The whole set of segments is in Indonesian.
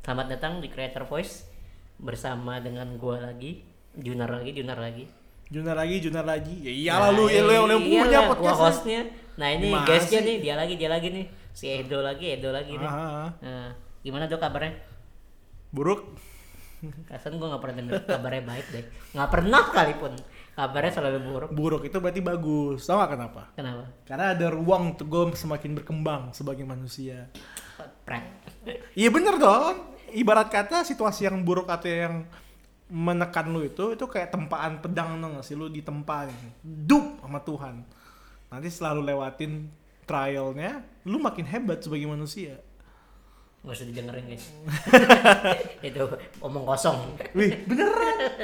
Selamat datang di Creator Voice bersama dengan gua lagi, Junar lagi, Junar lagi. Junar lagi, Junar lagi. Ya iyalah lu, ya lu yang punya podcast. hostnya. Nah ini guestnya nih, dia lagi, dia lagi nih. Si Edo lagi, Edo lagi nih. Ah, Nah, gimana dok kabarnya? buruk. Kasan gua nggak pernah denger kabarnya baik deh. Nggak pernah kalipun kabarnya selalu buruk. Buruk itu berarti bagus. Gak kenapa? Kenapa? Karena ada ruang untuk gue semakin berkembang sebagai manusia. Prank. Iya bener dong. Ibarat kata situasi yang buruk atau yang menekan lu itu itu kayak tempaan pedang dong sih lu ditempa nih. Dup sama Tuhan. Nanti selalu lewatin trialnya, lu makin hebat sebagai manusia. Gak usah didengerin guys. Itu omong kosong. Wih, beneran.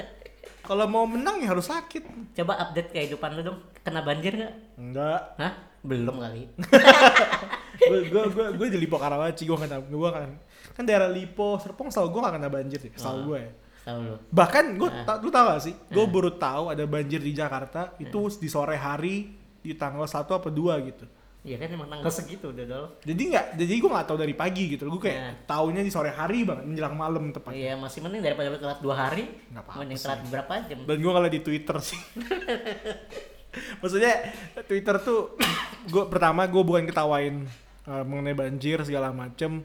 Kalau mau menang ya harus sakit. Coba update kehidupan lu dong. Kena banjir nggak? Enggak. Hah? Belum kali. gue gue gue gue di Lipo Karawaci gue kena gue kan kan daerah Lipo Serpong setahu gue gak kena banjir deh setahu Oh. gue ya. Tahu lu. bahkan gue Nah. lu tau gak sih gue baru tahu ada banjir di Jakarta itu di sore hari di tanggal 1 apa 2 gitu Iya kan emang tanggal segitu udah dong. jadi nggak jadi gue nggak tahu dari pagi gitu gue kayak Nah. taunya di sore hari banget menjelang malam tepat Iya masih mending daripada lu telat dua hari. Nggak apa-apa Mending sih. telat beberapa jam. dan gue ngeliat di Twitter sih maksudnya Twitter tuh gue pertama gue bukan ketawain uh, mengenai banjir segala macem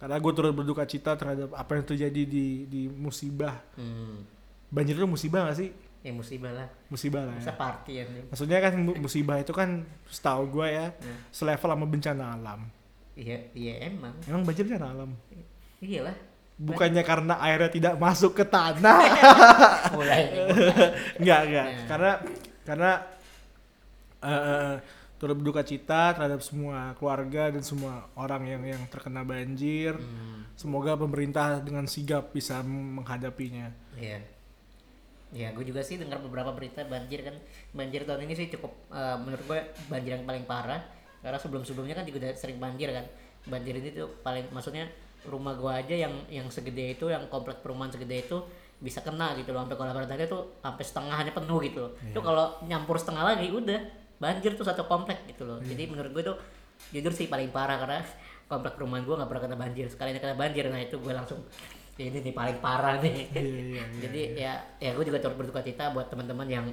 karena gue turut berduka cita terhadap apa yang terjadi di di musibah Hmm. banjir itu musibah gak sih Ya musibah lah. musibah lah Masa ya party ya nih. maksudnya kan mu- musibah itu kan setahu gue ya Nah. selevel sama bencana alam Iya, iya emang. emang banjir bencana alam Iya lah. bukannya karena airnya tidak masuk ke tanah Mulai. Enggak, enggak. Nah. Karena karena eh, turut berduka cita terhadap semua keluarga dan semua orang yang yang terkena banjir. Hmm. Semoga pemerintah dengan sigap bisa menghadapinya. Iya. Ya, gue juga sih dengar beberapa berita banjir kan. Banjir tahun ini sih cukup eh, menurut gue banjir yang paling parah. Karena sebelum-sebelumnya kan juga udah sering banjir kan. Banjir ini tuh paling maksudnya rumah gua aja yang yang segede itu, yang komplek perumahan segede itu bisa kena gitu loh sampai kalau tadi tuh sampai setengahnya penuh gitu loh. Itu kalau nyampur setengah lagi udah banjir tuh satu komplek gitu loh. Jadi menurut gue tuh jujur sih paling parah karena komplek perumahan gua nggak pernah kena banjir. Sekali kena banjir nah itu gue langsung ini nih paling parah nih. Iya, iya, iya. Jadi ya ya gue juga turut berduka cita buat teman-teman yang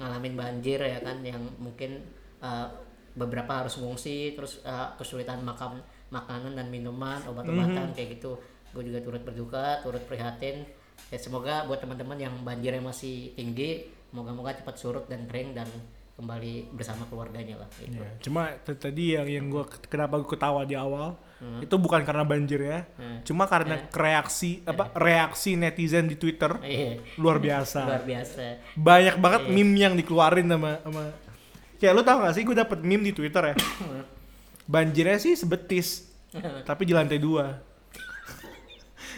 ngalamin banjir ya kan yang mungkin uh, beberapa harus mengungsi terus uh, kesulitan makan makanan dan minuman obat-obatan kayak gitu. Gue juga turut berduka, turut prihatin. Ya semoga buat teman-teman yang banjirnya masih tinggi, moga-moga cepat surut dan kering dan kembali bersama keluarganya lah. Gitu. Iya. Cuma tadi yang yang gua kenapa gue ketawa di awal itu bukan karena banjir ya. Hmm. Cuma karena reaksi apa reaksi netizen di Twitter Iya, luar biasa. luar biasa. Banyak banget Iya. meme yang dikeluarin sama sama kayak lu tau gak sih gue dapet meme di Twitter ya. Banjirnya sih sebetis, tapi di lantai dua.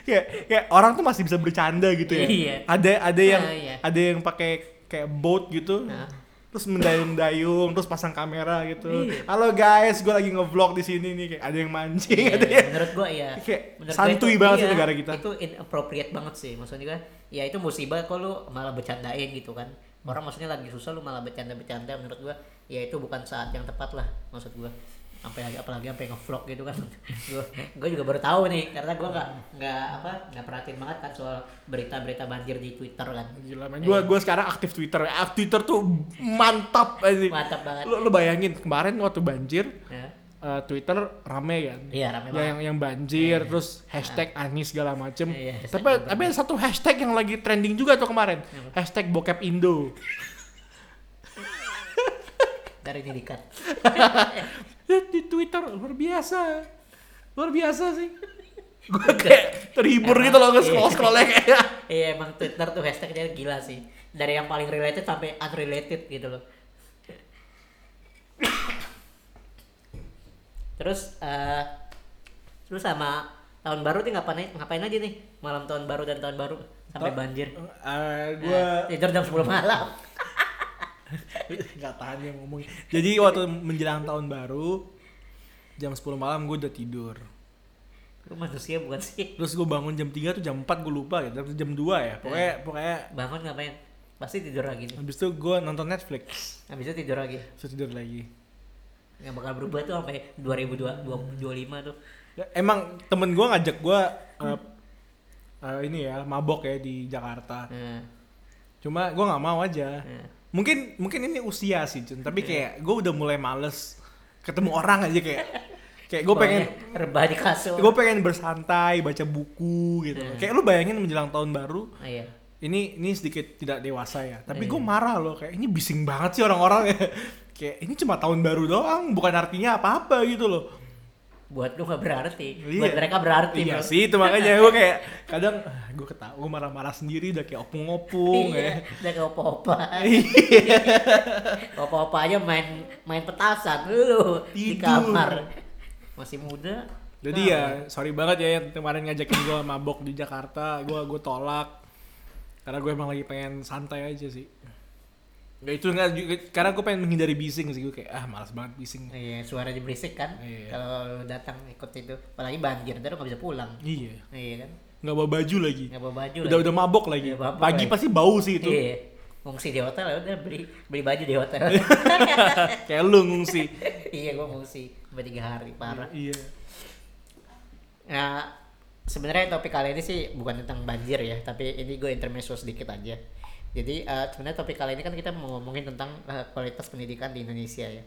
kayak kayak orang tuh masih bisa bercanda gitu ya. Iya. Ada ada yang Ah, iya. ada yang pakai kayak boat gitu. Nah. Terus mendayung-dayung, terus pasang kamera gitu. Iya. Halo guys, gue lagi ngevlog di sini nih. Kayak ada yang mancing, Iya, ada yang menurut gua ya kayak menurut santuy itu- banget sih iya, negara kita. itu inappropriate banget sih maksudnya kan ya itu musibah kok lu malah bercandain gitu kan orang maksudnya lagi susah lu malah bercanda-bercanda menurut gua ya itu bukan saat yang tepat lah maksud gua sampai lagi apalagi sampai nge-vlog gitu kan gua juga baru tahu nih karena gua nggak nggak apa nggak perhatiin banget kan soal berita-berita banjir di Twitter kan Gila gue sekarang aktif Twitter. Ah, Twitter tuh mantap aja. mantap banget Lu, lu bayangin kemarin waktu banjir ya. eh, Twitter rame kan. iya rame Ya, banget yang yang banjir terus hashtag Anies segala macem. Hashtag tapi tapi ada satu hashtag yang lagi trending juga tuh kemarin. Hashtag bokep Indo. dari ini dikat Ya, di Twitter luar biasa. Luar biasa sih. Gue kayak terhibur gitu loh nge-scroll scrollnya kayak. Iya emang Twitter tuh hashtagnya gila sih. Dari yang paling related sampai unrelated gitu loh. Terus eh terus sama tahun baru nih ngapain ngapain aja nih malam tahun baru dan tahun baru sampai banjir. gue Eh, tidur jam 10 malam. nggak tahan yang ngomong. Jadi waktu menjelang tahun baru jam 10 malam gue udah tidur. Lu manusia bukan sih? Terus gue bangun jam 3 tuh jam 4 gue lupa ya. Tapi jam 2 ya. Pokoknya pokoknya Bangun ngapain? Pasti tidur lagi nih. habis itu gue nonton Netflix. Habis itu tidur lagi. Terus tidur lagi. Nggak bakal berubah tuh sampai 2025 tuh. Ya, emang temen gue ngajak gue uh, eh, ini ya mabok ya di Jakarta. Nah, Cuma gue nggak mau aja. nah. Mungkin mungkin ini usia sih, Jun. Tapi kayak gue udah mulai males ketemu orang aja kayak kayak gue pengen rebah di kasur. gue pengen bersantai baca buku gitu. Hmm. Kayak lu bayangin menjelang tahun baru Ah, iya. ini ini sedikit tidak dewasa ya. Tapi Iya. gue marah loh kayak ini bising banget sih orang-orang ya. kayak ini cuma tahun baru doang, bukan artinya apa-apa gitu loh. Buat lu gak berarti. Iya. Buat mereka berarti, Iya bro. sih itu makanya gue kayak kadang gue ketawa gue marah-marah sendiri udah kayak opung-opung Iya, ya. udah kayak opa-opa. Iya. Opa-opa aja main main petasan lu di kamar. Masih muda. Jadi Nah, ya sorry banget ya yang kemarin ngajakin gue mabok di Jakarta, gue gue tolak karena gue emang lagi pengen santai aja sih. Ya itu nggak juga karena gue pengen menghindari bising sih gue kayak ah malas banget bising. Iya, suara berisik kan. Iya. Kalau datang ikut itu, apalagi banjir, ntar gak bisa pulang. Iya, Iya kan? nggak bawa baju lagi. Nggak bawa baju Udah udah mabok lagi. Iya, mabok Pagi lagi. pasti bau sih itu. Iya. Ngungsi di hotel ya udah beli beli baju di hotel. kayak lu ngungsi. iya, gua ngungsi sampai tiga hari parah. iya. Nah, sebenarnya topik kali ini sih bukan tentang banjir ya, tapi ini gue intermezzo sedikit aja. Jadi eh, sebenarnya topik kali ini kan kita mau ngomongin tentang eh, kualitas pendidikan di Indonesia ya.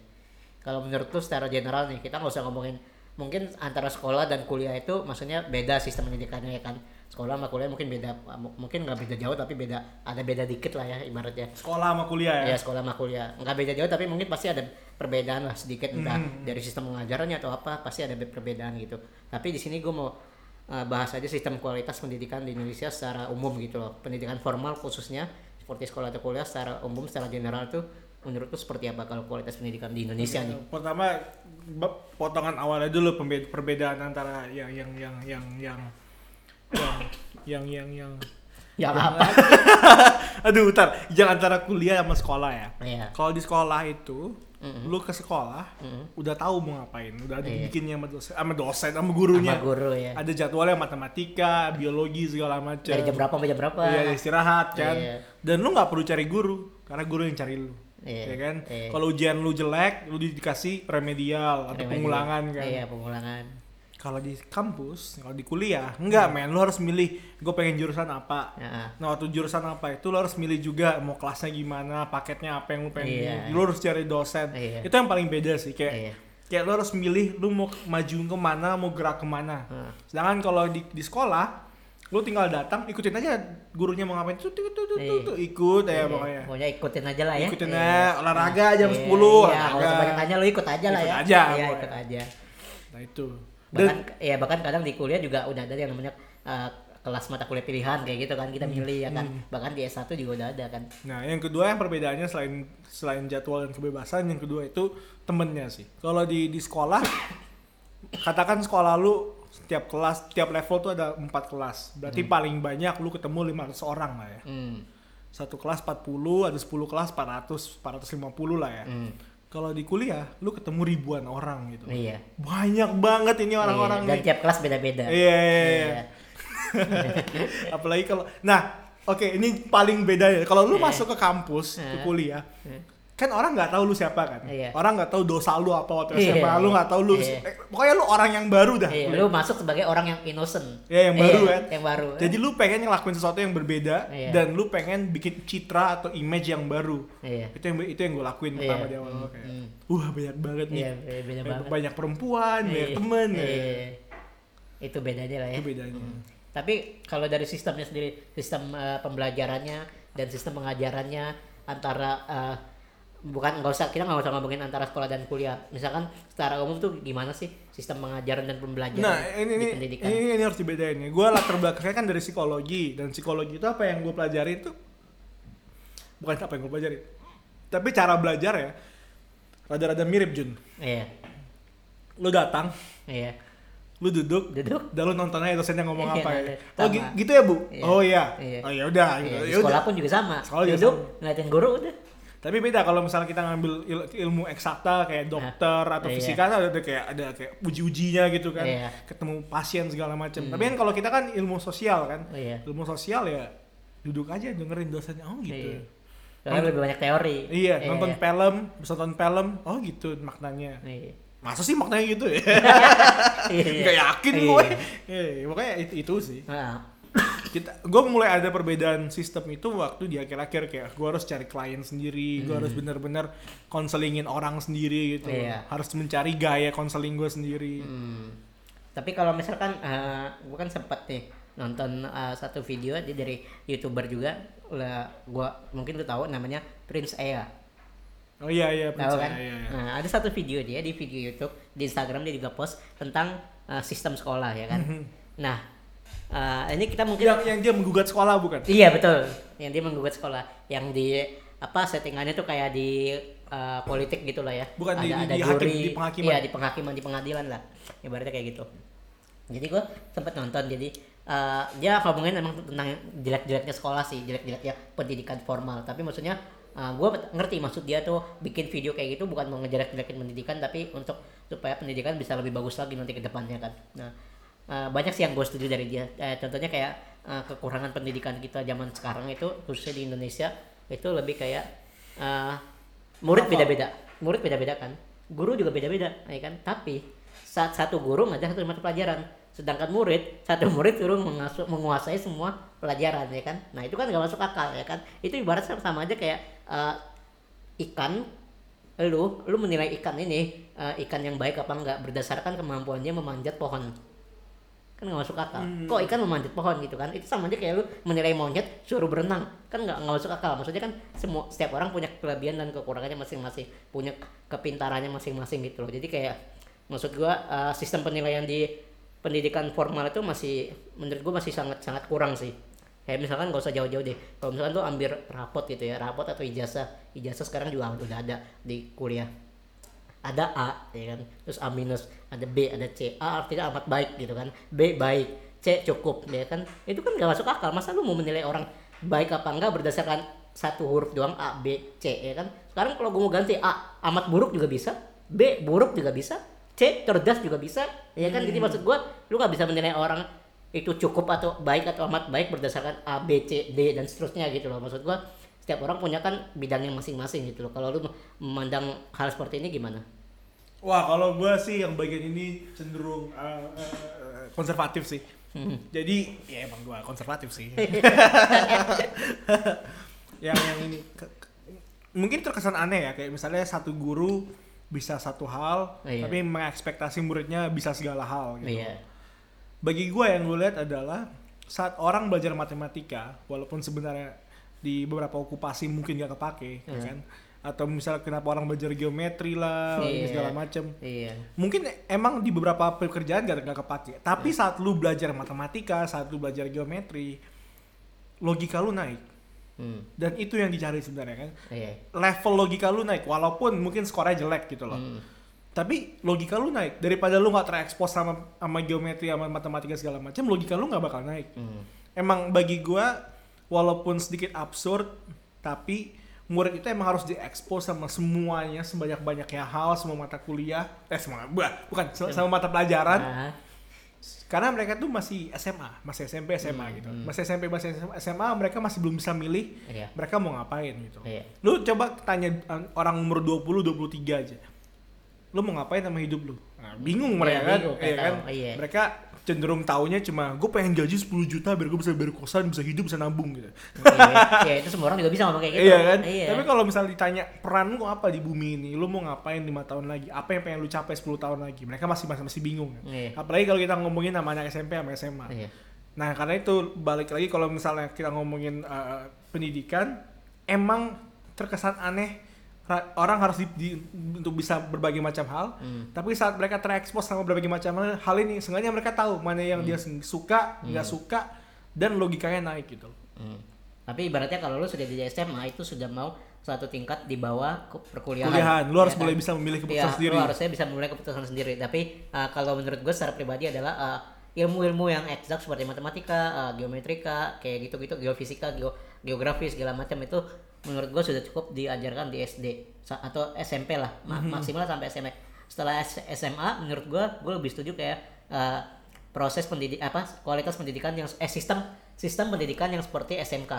Kalau menurut lu secara general nih, kita nggak usah ngomongin mungkin antara sekolah dan kuliah itu maksudnya beda sistem pendidikannya ya kan. Sekolah sama kuliah mungkin beda, mungkin nggak beda jauh tapi beda ada beda dikit lah ya ibaratnya. Sekolah sama kuliah Ya ya. sekolah sama kuliah nggak beda jauh tapi mungkin pasti ada perbedaan lah sedikit entah Hmm. dari sistem pengajarannya atau apa pasti ada perbedaan gitu. Tapi di sini gue mau uh, bahas aja sistem kualitas pendidikan di Indonesia secara umum gitu loh. Pendidikan formal khususnya seperti sekolah atau kuliah secara umum secara general tuh menurut tuh seperti apa kalau kualitas pendidikan di Indonesia nih? Pertama potongan awalnya dulu perbedaan antara yang yang yang yang yang yang yang yang yang Ya apa? aduh bentar yang antara kuliah sama sekolah ya Iya. kalau di sekolah itu Mm-mm. lu ke sekolah Mm-mm. udah tahu mau ngapain udah Iya. bikinnya sama dosen sama dosen sama gurunya Sama guru ya. ada jadwalnya matematika biologi segala macam Dari jam berapa sampai jam berapa? Iya istirahat kan. Iya. Dan lu nggak perlu cari guru karena guru yang cari lu. Iya, Ya kan? iya. Kalau ujian lu jelek, lu dikasih remedial atau Remedial. pengulangan kan. Iya, pengulangan. Kalau di kampus, kalau di kuliah, enggak men, lu harus milih gue pengen jurusan apa. Ya. Nah, waktu jurusan apa itu lu harus milih juga mau kelasnya gimana, paketnya apa yang lu pengen. Iya. Lu harus cari dosen. Iya. Itu yang paling beda sih kayak Iya. kayak lu harus milih lu mau maju ke mana, mau gerak ke mana. Hmm. Sedangkan kalau di, di sekolah, lu tinggal datang, ikutin aja gurunya mau ngapain, tuh, tuh, tuh, tuh, tuh, Iya. ikut ya Iya, pokoknya. Pokoknya ikutin aja lah ya. Ikutin Iya. aja, olahraga jam Iya, 10, Iya, kalau olahraga. sebanyak tanya lu ikut aja lah Ikut ya. aja, Iya, ikut aja. Nah itu. Bahkan Dan ya bahkan kadang di kuliah juga udah ada yang namanya uh, kelas mata kuliah pilihan kayak gitu kan kita Hmm, milih ya kan. Bahkan di S1 juga udah ada kan. nah yang kedua yang perbedaannya selain selain jadwal dan kebebasan, yang kedua itu temennya sih. Kalau di di sekolah, katakan sekolah lu setiap kelas, setiap level tuh ada empat kelas. Berarti paling banyak lu ketemu 500 orang lah ya. Hmm. Satu kelas 40, ada 10 kelas 400, 450 lah ya. Hmm. Kalau di kuliah, lu ketemu ribuan orang gitu. Iya. Banyak banget ini orang-orang Iya, Dan nih. tiap kelas beda-beda. Iya, iya, iya. Apalagi kalau nah, oke ini paling beda ya. Kalau lu Iya. masuk ke kampus, ke Iya. kuliah, Iya. Kan orang nggak tahu lu siapa kan. Iya. Orang nggak tahu dosa lu apa waktu Iya. SMA, lu nggak tahu lu Iya. eh, pokoknya lu orang yang baru dah. Iya, lu masuk sebagai orang yang innocent. Ya, yang baru Iya, kan. Yang baru. Jadi lu pengen ngelakuin sesuatu yang berbeda Iya. dan lu pengen bikin citra atau image yang baru. Iya. Itu yang itu yang gue lakuin Iya. pertama di awal Hmm, kayak. hmm. Wah, banyak banget nih. Iya, beda, Banyak- banget. Banyak perempuan, banyak Iya, temen. ya. iya. Itu bedanya lah ya. Itu bedanya. Tapi kalau dari sistemnya sendiri, sistem eh, pembelajarannya dan sistem pengajarannya antara eh, bukan nggak usah kita nggak usah ngomongin antara sekolah dan kuliah. Misalkan secara umum tuh gimana sih sistem pengajaran dan pembelajaran Nah, ini di ini, pendidikan? ini ini harus dibedain nih. Gue latar belakangnya kan dari psikologi dan psikologi itu apa yang gue pelajari itu bukan apa yang gue pelajari, tapi cara belajar ya rada-rada mirip Jun. Iya, Lu datang, iya. lu duduk, Duduk. dan lu nonton aja dosennya ngomong Iya, apa ya. Oh sama. gi- gitu ya bu? Iya. Oh iya. Iya. Oh ya udah. Iya, gitu. Ya sekolah udah. pun juga sama. Sekolah juga Duduk, sama. ngeliatin guru udah. Tapi beda kalau misalnya kita ngambil il- ilmu eksakta kayak dokter atau iya. fisika kan ada kayak ada kayak uji-ujinya gitu kan. Iya. Ketemu pasien segala macam. Tapi kan kalau kita kan ilmu sosial kan. Iya. Ilmu sosial ya duduk aja dengerin dosennya oh gitu. Iya. Soalnya lebih banyak teori. Iya, nonton film, bisa nonton film, oh gitu maknanya. Iya. Masa sih maknanya gitu ya? Iya. Gak yakin Iya. gue. Iya, pokoknya itu, itu sih. Nah, kita gue mulai ada perbedaan sistem itu waktu di akhir-akhir kayak gue harus cari klien sendiri gue harus bener-bener konselingin orang sendiri gitu Hmm. Iya. harus mencari gaya konseling gue sendiri Hmm. Tapi kalau misalkan eh gue kan sempat nih nonton eh, satu video dari youtuber juga lah gua mungkin lu tahu namanya Prince Ea oh iya iya tahu percaya, kan iya, iya. nah ada satu video dia di video YouTube di Instagram dia juga post tentang eh, sistem sekolah ya kan nah eh, ini kita mungkin yang yang dia menggugat sekolah bukan Iya betul, yang dia menggugat sekolah, yang di apa settingannya tuh kayak di uh, politik gitu lah ya. Bukan di- ada, di- ada di hakim, juri, di penghakiman. Iya di penghakiman di pengadilan lah, ibaratnya kayak gitu. Jadi gue sempet nonton, jadi uh, dia ngomongin emang tentang jelek-jeleknya sekolah sih, jelek-jeleknya pendidikan formal. Tapi maksudnya uh, gue ngerti maksud dia tuh bikin video kayak gitu bukan mau ngejelek-jelekin pendidikan, tapi untuk supaya pendidikan bisa lebih bagus lagi nanti ke depannya kan. Nah Uh, banyak sih yang gue setuju dari dia. Eh, contohnya kayak uh, kekurangan pendidikan kita zaman sekarang itu khususnya di Indonesia itu lebih kayak uh, murid beda-beda, murid beda-beda kan, guru juga beda-beda, ya kan. Tapi saat satu guru ngajar satu mata pelajaran, sedangkan murid satu murid suruh mengasu- menguasai semua pelajaran ya kan. Nah itu kan nggak masuk akal ya kan. Itu ibaratnya sama aja kayak uh, ikan lu lu menilai ikan ini uh, ikan yang baik apa enggak berdasarkan kemampuannya memanjat pohon kan nggak masuk akal. Kok ikan memanjat pohon gitu kan? Itu sama aja kayak lu menilai monyet suruh berenang. Kan nggak nggak masuk akal. Maksudnya kan semua setiap orang punya kelebihan dan kekurangannya masing-masing. Punya kepintarannya masing-masing gitu loh. Jadi kayak maksud gua uh, sistem penilaian di pendidikan formal itu masih menurut gua masih sangat sangat kurang sih. Kayak misalkan gak usah jauh-jauh deh. Kalau misalkan tuh ambil rapot gitu ya rapot atau ijazah. Ijazah sekarang juga udah ada di kuliah. Ada A ya kan? Terus A minus ada B ada C. A artinya amat baik gitu kan. B baik. C cukup ya kan. Itu kan gak masuk akal. Masa lu mau menilai orang baik apa enggak berdasarkan satu huruf doang A B C ya kan? Sekarang kalau gue mau ganti A amat buruk juga bisa. B buruk juga bisa. C cerdas juga bisa. Ya kan? Jadi maksud gue lu nggak bisa menilai orang itu cukup atau baik atau amat baik berdasarkan A B C D dan seterusnya gitu loh. Maksud gue setiap orang punya kan bidangnya masing-masing gitu loh. Kalau lu memandang hal seperti ini gimana Wah, kalau gue sih yang bagian ini cenderung uh, uh, konservatif sih. Jadi, ya emang gue konservatif sih. yang yang ini ke- ke- mungkin terkesan aneh ya, kayak misalnya satu guru bisa satu hal, Iya. tapi mengekspektasi muridnya bisa segala hal. Gitu. iya Bagi gue yang gue lihat adalah saat orang belajar matematika, walaupun sebenarnya di beberapa okupasi mungkin gak kepake, ya Hmm. kan? Atau misalnya kenapa orang belajar geometri lah, Iya. segala macem. iya. Mungkin emang di beberapa pekerjaan gak, gak kepake tapi saat lu belajar matematika saat lu belajar geometri logika lu naik. Hmm. dan itu yang dicari sebenarnya kan? Iya. Level logika lu naik walaupun mungkin skornya jelek gitu loh. Hmm. tapi logika lu naik. Daripada lu nggak terekspos sama sama geometri sama matematika segala macam logika lu nggak bakal naik. Hmm. emang bagi gua walaupun sedikit absurd tapi murid itu emang harus diekspos sama semuanya sebanyak banyaknya hal semua mata kuliah eh semua bah, bukan se- sama mata pelajaran. Ah, karena mereka tuh masih SMA masih SMP SMA gitu. Masih SMP masih SMA mereka masih belum bisa milih iya. mereka mau ngapain gitu. Iya. Lu coba tanya uh, orang umur 20 23 aja. Lu mau ngapain sama hidup lu? Nah, bingung Iya, mereka kan? bingung, iya kan? iya. mereka cenderung taunya cuma gue pengen gaji 10 juta biar gue bisa bayar kosan bisa hidup bisa nabung gitu. Iya iya, itu semua orang juga bisa ngomong kayak gitu. Iya kan? Iya. Tapi kalau misalnya ditanya peran lu apa di bumi ini? Lu mau ngapain lima tahun lagi? Apa yang pengen lu capai 10 tahun lagi? Mereka masih masih, masih bingung kan? Iya. apalagi kalau kita ngomongin sama anak SMP sama SMA iya. Nah, karena itu balik lagi kalau misalnya kita ngomongin uh, pendidikan, emang terkesan aneh orang harus di, di- untuk bisa berbagai macam hal. Hmm. Tapi saat mereka terekspos sama berbagai macam hal, hal ini, seenggaknya mereka tahu mana yang dia Hmm. sen- suka, nggak suka, dan logikanya naik gitu. Hmm. Tapi ibaratnya kalau lu sudah di SMA itu sudah mau satu tingkat di bawah perkuliahan. Kuliahan, lu harus Ya mulai kan? bisa memilih Iya, keputusan sendiri. Lu harusnya bisa memulai keputusan sendiri. Tapi uh, kalau menurut gue secara pribadi adalah uh, ilmu-ilmu yang eksak seperti matematika, uh, geometrika, kayak gitu-gitu, geofisika, geo geografi segala macam itu menurut gue sudah cukup diajarkan di SD atau SMP lah, Mhm. maksimal sampai SMA. Setelah SMA menurut gue gue lebih setuju kayak uh, proses pendidik apa kualitas pendidikan yang eh sistem sistem pendidikan yang seperti SMK.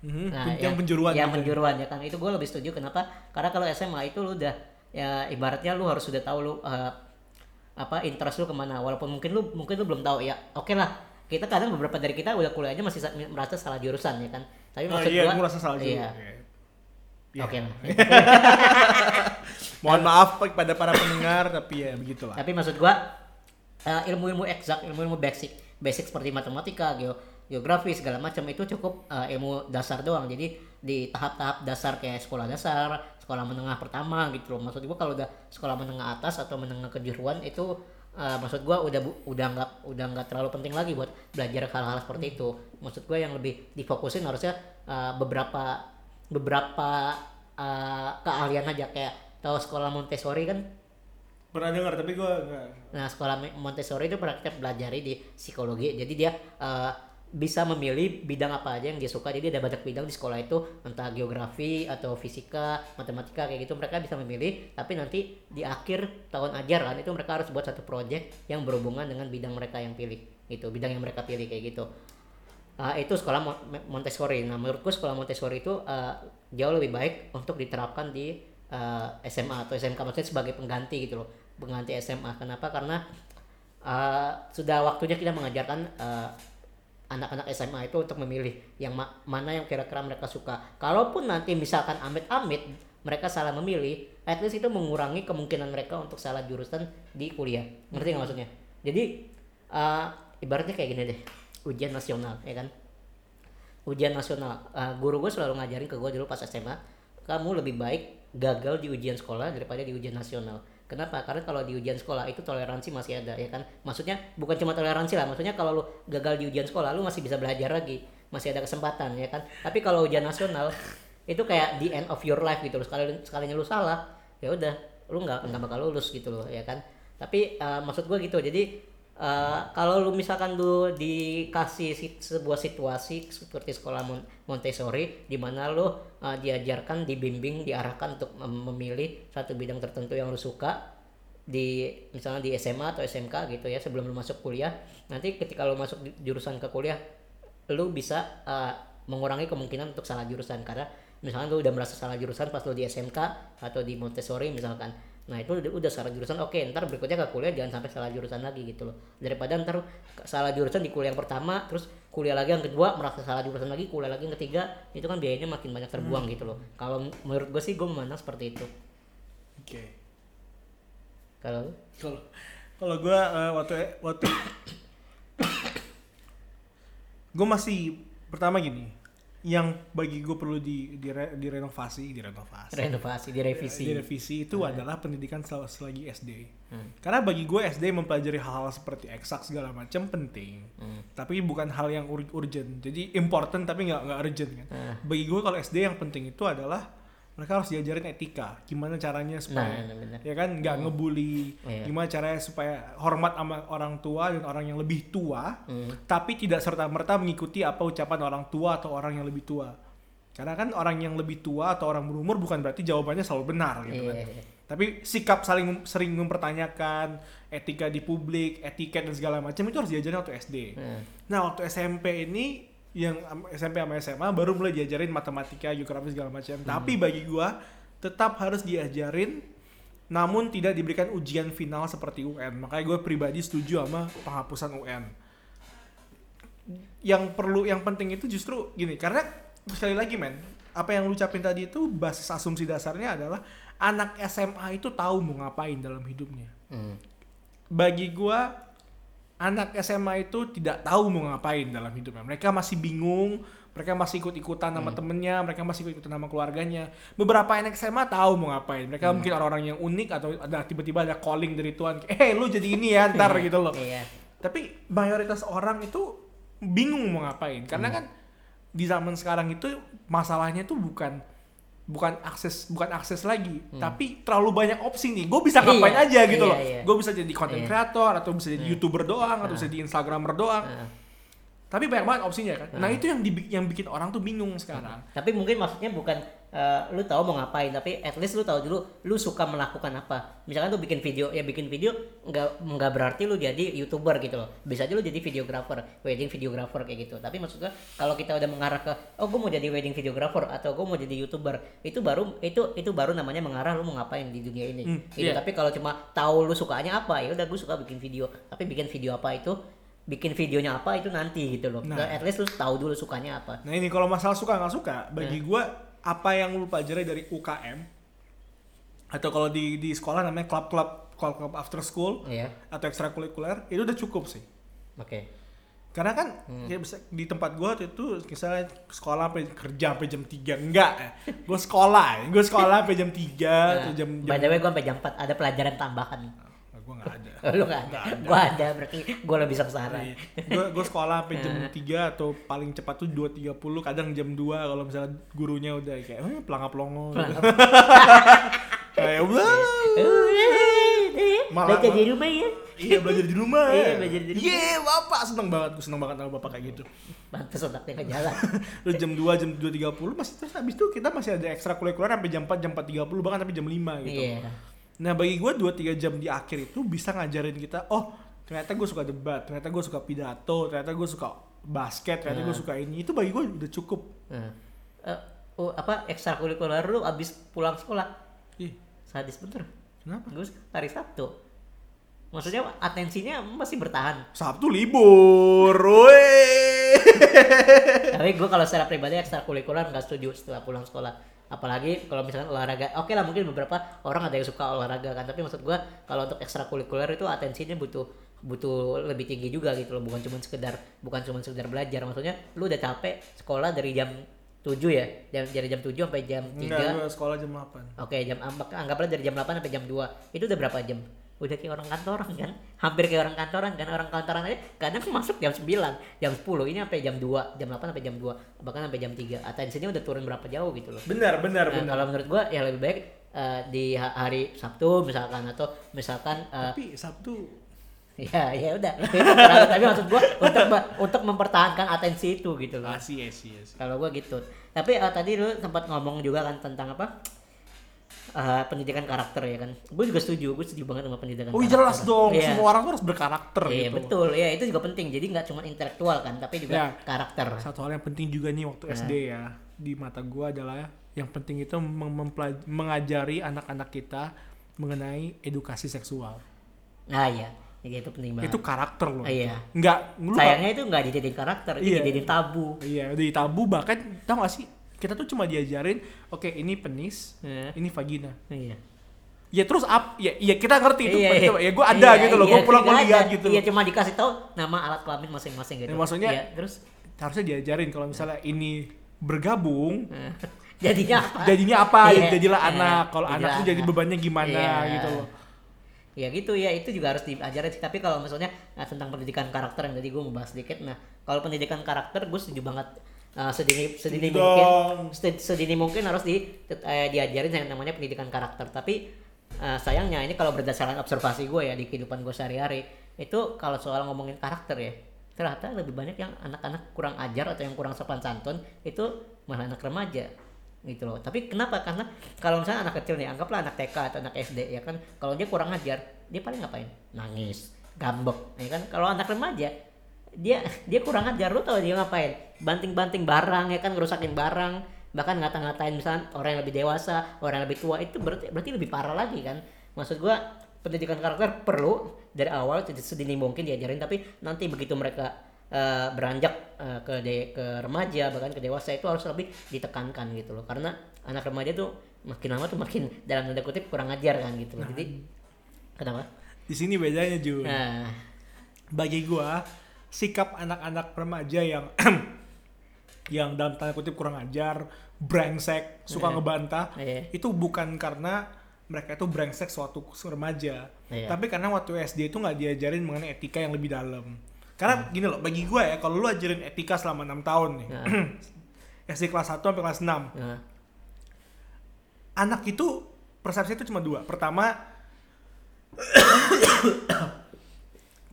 Mhm, Nah, yang, penjuruan. yang gitu. penjuruan ya kan itu gue lebih setuju kenapa karena kalau SMA itu lu udah ya ibaratnya lu harus sudah tahu lu eh, apa interest lu ke mana walaupun mungkin lu mungkin lu belum tahu ya oke lah kita kadang beberapa dari kita udah kuliahnya masih sa- merasa salah jurusan ya kan tapi Oh, maksud iya, gua salah juga. iya. Iya. oke lah Mohon maaf kepada para pendengar, tapi ya begitulah. tapi maksud gua eh, ilmu-ilmu eksak ilmu-ilmu basic basic seperti matematika geo geografi segala macam itu cukup eh, ilmu dasar doang jadi di tahap-tahap dasar kayak sekolah dasar sekolah menengah pertama gitu loh maksud gua kalau udah sekolah menengah atas atau menengah kejuruan itu eh, maksud gua udah bu- udah nggak udah nggak terlalu penting lagi buat belajar hal-hal seperti itu maksud gua yang lebih difokusin harusnya eh, beberapa beberapa eh, keahlian aja kayak tahu sekolah Montessori kan Pernah dengar tapi gue enggak. Nah, sekolah Montessori itu pernah kita pelajari di psikologi. Jadi dia eh, bisa memilih bidang apa aja yang dia suka. Jadi ada banyak bidang di sekolah itu, entah geografi atau fisika, matematika kayak gitu. Mereka bisa memilih, tapi nanti di akhir tahun ajaran itu mereka harus buat satu project yang berhubungan dengan bidang mereka yang pilih. Gitu, bidang yang mereka pilih kayak gitu. Uh, itu sekolah Mon- Montessori. Nah, menurutku sekolah Montessori itu uh, jauh lebih baik untuk diterapkan di uh, SMA atau SMK maksudnya sebagai pengganti gitu loh, pengganti SMA. Kenapa? Karena uh, sudah waktunya kita mengajarkan uh, anak-anak SMA itu untuk memilih yang ma- mana yang kira-kira mereka suka. Kalaupun nanti misalkan amit-amit mereka salah memilih, at least itu mengurangi kemungkinan mereka untuk salah jurusan di kuliah. Ngerti nggak maksudnya? Jadi uh, ibaratnya kayak gini deh, ujian nasional, ya kan? Ujian nasional, uh, guru gue selalu ngajarin ke gue dulu pas SMA, kamu lebih baik gagal di ujian sekolah daripada di ujian nasional. Kenapa? Karena kalau di ujian sekolah itu toleransi masih ada ya kan. Maksudnya bukan cuma toleransi lah, maksudnya kalau lu gagal di ujian sekolah lu masih bisa belajar lagi, masih ada kesempatan ya kan. Tapi kalau ujian nasional itu kayak the end of your life gitu loh. Sekali sekalinya lu salah, ya udah lu nggak nggak bakal lulus gitu loh ya kan. Tapi eh, maksud gua gitu. Jadi eh, kalau lu misalkan lu dikasih si- sebuah situasi seperti sekolah Mon- Montessori di mana lu eh, diajarkan, dibimbing, diarahkan untuk mem- memilih satu bidang tertentu yang lu suka di misalnya di SMA atau SMK gitu ya sebelum lu masuk kuliah nanti ketika lu masuk jurusan ke kuliah lu bisa uh, mengurangi kemungkinan untuk salah jurusan karena misalnya lu udah merasa salah jurusan pas lu di SMK atau di Montessori misalkan nah itu udah, udah salah jurusan. Oke ntar berikutnya ke kuliah jangan sampai salah jurusan lagi gitu loh. Daripada ntar salah jurusan di kuliah yang pertama terus kuliah lagi yang kedua merasa salah jurusan lagi kuliah lagi yang ketiga itu kan biayanya makin banyak terbuang gitu loh. Kalau menurut gue sih gue memandang seperti itu. Oke. kalau lu? Kalau kalau gue waktu waktu gue masih pertama gini, yang bagi gue perlu di, dire- direnovasi, direnovasi, renovasi direvisi direvisi itu adalah pendidikan sel- selagi SD. Hmm. Karena bagi gue SD mempelajari hal-hal seperti eksak segala macam penting, Hmm. tapi bukan hal yang ur- urgent. Jadi important tapi nggak nggak urgent kan. Hmm. Bagi gue kalau SD yang penting itu adalah mereka harus diajarin etika, gimana caranya supaya nah benar ya kan nggak ngebully Iya. gimana caranya supaya hormat sama orang tua dan orang yang lebih tua Hmm. tapi tidak serta merta mengikuti apa ucapan orang tua atau orang yang lebih tua karena kan orang yang lebih tua atau orang berumur bukan berarti jawabannya selalu benar gitu Iya, kan iya. tapi sikap saling sering mempertanyakan etika di publik etiket dan segala macam itu harus diajarin waktu SD Hmm. Nah waktu SMP ini yang SMP sama SMA baru mulai diajarin matematika, geografi segala macam. Tapi bagi gua tetap harus diajarin namun tidak diberikan ujian final seperti UN. Makanya gue pribadi setuju sama penghapusan UN. Yang perlu yang penting itu justru gini karena sekali lagi men apa yang lu ucapin tadi itu basis asumsi dasarnya adalah anak SMA itu tahu mau ngapain dalam hidupnya Hmm. bagi gua anak SMA itu tidak tahu mau ngapain dalam hidupnya. Mereka masih bingung, mereka masih ikut-ikutan sama temennya, mereka masih ikut-ikutan sama keluarganya. Beberapa anak SMA tahu mau ngapain. Mereka mungkin orang-orang yang unik atau ada tiba-tiba ada calling dari Tuhan, eh lu jadi ini ya ntar gitu loh. Iya. Tapi mayoritas orang itu bingung mau ngapain karena kan di zaman sekarang itu masalahnya tuh bukan bukan akses bukan akses lagi tapi terlalu banyak opsi nih gue bisa ngapain Iya, aja gitu iya, loh iya. gue bisa jadi content Iya. creator atau bisa jadi Iya. youtuber doang atau Ah. bisa jadi instagramer doang Nah. tapi banyak banget opsinya kan nah Ah. itu yang dibi- yang bikin orang tuh bingung sekarang Tapi mungkin maksudnya bukan eh, lu tahu mau ngapain, tapi at least lu tahu dulu lu suka melakukan apa. Misalkan lu bikin video, ya bikin video nggak nggak berarti lu jadi youtuber gitu loh. Bisa aja lu jadi videographer, wedding videographer kayak gitu. Tapi maksudnya kalau kita udah mengarah ke, oh gue mau jadi wedding videographer atau gue mau jadi youtuber, itu baru itu itu baru namanya mengarah lu mau ngapain di dunia ini. Hmm, gitu. iya. Tapi kalau cuma tahu lu sukanya apa, ya udah gue suka bikin video. Tapi bikin video apa itu bikin videonya apa itu nanti gitu loh. Nah. At least lu tahu dulu sukanya apa. Nah ini kalau masalah suka nggak suka, bagi gua apa yang lu pelajari dari UKM atau kalau di di sekolah namanya klub-klub klub-klub after school Iya. atau ekstrakurikuler itu udah cukup sih. Oke. Karena kan Hmm. ya bisa di tempat gua waktu itu misalnya sekolah sampai kerja sampai jam 3 enggak. Gue sekolah, gue sekolah sampai jam 3 atau jam jam By the way gue sampai jam 4 ada pelajaran tambahan. Gua nggak ada. lu gak ada. Gua ada berarti gua lebih sengsara. gue gue sekolah sampai jam 3 atau paling cepat tuh 2.30 kadang jam 2 kalau misalnya gurunya udah kayak eh, pelangap gitu. kayak udah Malah- Baca di rumah ya. iya belajar di rumah Iya, belajar di rumah. iya bapak seneng banget gue seneng banget sama bapak kayak gitu Pantes otaknya ke jalan. terus jam 2 jam 2.30 masih terus habis itu kita masih ada ekstrakurikuler sampai jam 4 jam 4.30 bahkan sampai jam 5 gitu Iya. Nah bagi gue 2-3 jam di akhir itu bisa ngajarin kita, oh ternyata gue suka debat, ternyata gue suka pidato, ternyata gue suka basket, ternyata gue suka ini. Itu bagi gue udah cukup. Nah. Eh, oh, apa ekstrakurikuler lu abis pulang sekolah? Ih, Sadis bener. kenapa? Gue hari Sabtu. Maksudnya atensinya masih bertahan. Sabtu libur, woi. Tapi gue kalau secara pribadi ekstrakurikuler nggak setuju setelah pulang sekolah. Apalagi kalau misalnya olahraga, oke lah mungkin beberapa orang ada yang suka olahraga kan. Tapi maksud gue kalau untuk ekstrakurikuler itu atensinya butuh butuh lebih tinggi juga gitu loh. Bukan cuma sekedar bukan cuma sekedar belajar. Maksudnya lu udah capek sekolah dari jam 7 ya, jam dari jam 7 sampai jam 3. Enggak, sekolah jam 8. Oke, jam anggap- anggaplah dari jam 8 sampai jam 2. Itu udah berapa jam? Udah kayak orang kantoran kan? Hampir kayak orang kantoran kan? Orang kantoran aja kadang masuk jam 9, jam 10. Ini sampai jam 2, jam 8 sampai jam 2, bahkan sampai jam 3. Atensinya udah turun berapa jauh gitu loh. Benar, benar, Nah, benar. kalau menurut gua ya lebih baik eh, di ha- hari Sabtu misalkan atau misalkan eh, Tapi Sabtu ya ya udah tapi maksud gua untuk untuk mempertahankan atensi itu gitu loh. asih, asih, asih. Kalau gua gitu. Tapi eh, tadi lu sempat ngomong juga kan tentang apa? Eh, pendidikan karakter ya kan. Gue juga setuju, gue setuju banget sama pendidikan Oh karakter. jelas dong, Iya. semua orang tuh harus berkarakter Iya gitu. betul, ya itu juga penting. Jadi nggak cuma intelektual kan, tapi juga Ya. karakter. Satu hal yang penting juga nih waktu SD ya di mata gua adalah yang penting itu mengajari anak-anak kita mengenai edukasi seksual. Nah iya, ya, itu penting banget. Itu karakter loh. Iya. Enggak, lu Sayangnya itu nggak dijadiin karakter, itu Iya. dijadiin tabu. Iya, di tabu bahkan tau gak sih? Kita tuh cuma diajarin, oke ini penis, Iya. ini vagina. Iya. Ya terus up, ya, ya kita ngerti itu. Iya, iya. Ya gue ada Iya, gitu loh, iya, gue pulang gue nggak lihat gitu. Iya cuma dikasih tahu nama alat kelamin masing-masing gitu. Ya, maksudnya- Iya, terus Harusnya diajarin kalau misalnya ini bergabung, jadinya apa? jadinya apa? Iya. Jadilah Iya, anak. Kalau anak tuh jadi bebannya gimana Iya. gitu loh. ya gitu ya itu juga harus diajarin sih tapi kalau misalnya nah, tentang pendidikan karakter yang tadi gue mau bahas sedikit nah kalau pendidikan karakter gue setuju banget uh, sedini sedini mungkin sed- sedini mungkin harus di eh, diajarin yang namanya pendidikan karakter. Tapi uh, sayangnya ini kalau berdasarkan observasi gue ya di kehidupan gue sehari-hari itu kalau soal ngomongin karakter ya ternyata lebih banyak yang anak-anak kurang ajar atau yang kurang sopan santun itu malah anak remaja gitu loh. Tapi kenapa? Karena kalau misalnya anak kecil nih anggaplah anak TK atau anak SD ya kan kalau dia kurang ajar dia paling ngapain? Nangis gambek ya kan? Kalau anak remaja dia dia kurang ajar lu tau dia ngapain? Banting-banting barang ya kan? Ngerusakin barang bahkan ngata-ngatain misalnya orang yang lebih dewasa orang yang lebih tua itu berarti berarti lebih parah lagi kan? Maksud gua pendidikan karakter perlu dari awal sedini mungkin diajarin tapi nanti begitu mereka eh, beranjak eh, ke de- ke remaja bahkan ke dewasa itu harus lebih ditekankan gitu loh. Karena anak remaja tuh makin lama tuh makin dalam tanda kutip kurang ajar kan gitu loh. Jadi kenapa? Di sini bedanya Ju. nah. Bagi gua sikap anak-anak remaja yang yang dalam tanda kutip kurang ajar, brengsek, suka Iya. ngebantah, Iya. itu bukan karena mereka itu brengsek suatu remaja, Iya. tapi karena waktu SD itu nggak diajarin mengenai etika yang lebih dalam. Karena Hmm. gini loh, bagi gua ya, kalau lu ajarin etika selama enam tahun nih, nah, SD kelas 1 sampai kelas 6, nah, anak itu persepsi itu cuma dua. Pertama,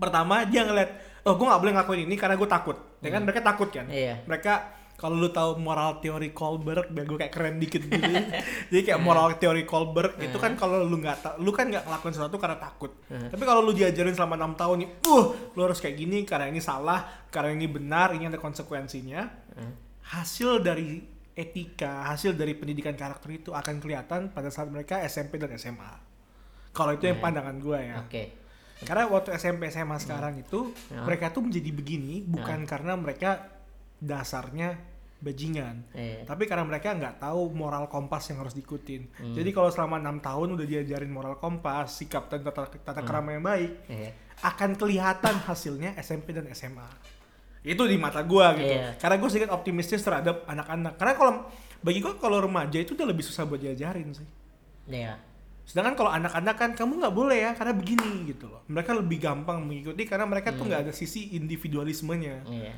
pertama dia ngeliat, oh gue nggak boleh ngelakuin ini karena gue takut. Ya kan mereka takut kan. Iya. Mereka kalau lu tahu moral teori Kohlberg, biar gue kayak keren dikit gitu. Jadi kayak moral teori Kohlberg itu kan kalau lu nggak lu kan nggak ngelakuin sesuatu karena takut. Tapi kalau lu diajarin selama enam tahun nih, uh, lu harus kayak gini karena ini salah, karena ini benar, ini ada konsekuensinya. Hasil dari etika, hasil dari pendidikan karakter itu akan kelihatan pada saat mereka SMP dan SMA. Kalau itu yang pandangan gue ya. oke Karena waktu SMP SMA sekarang itu Ya. mereka tuh menjadi begini bukan karena mereka dasarnya bajingan. Iya. Tapi karena mereka nggak tahu moral kompas yang harus diikutin. Hmm. Jadi kalau selama enam tahun udah diajarin moral kompas, sikap dan tata, tata Hmm. krama yang baik, Iya. akan kelihatan hasilnya SMP dan SMA. Itu di mata gua gitu. Iya. Karena gue sedikit optimistis terhadap anak-anak. Karena kalau bagi gua kalau remaja itu udah lebih susah buat diajarin sih. Iya. Sedangkan kalau anak-anak kan kamu nggak boleh ya karena begini gitu loh. Mereka lebih gampang mengikuti karena mereka tuh nggak ada sisi individualismenya. Iya.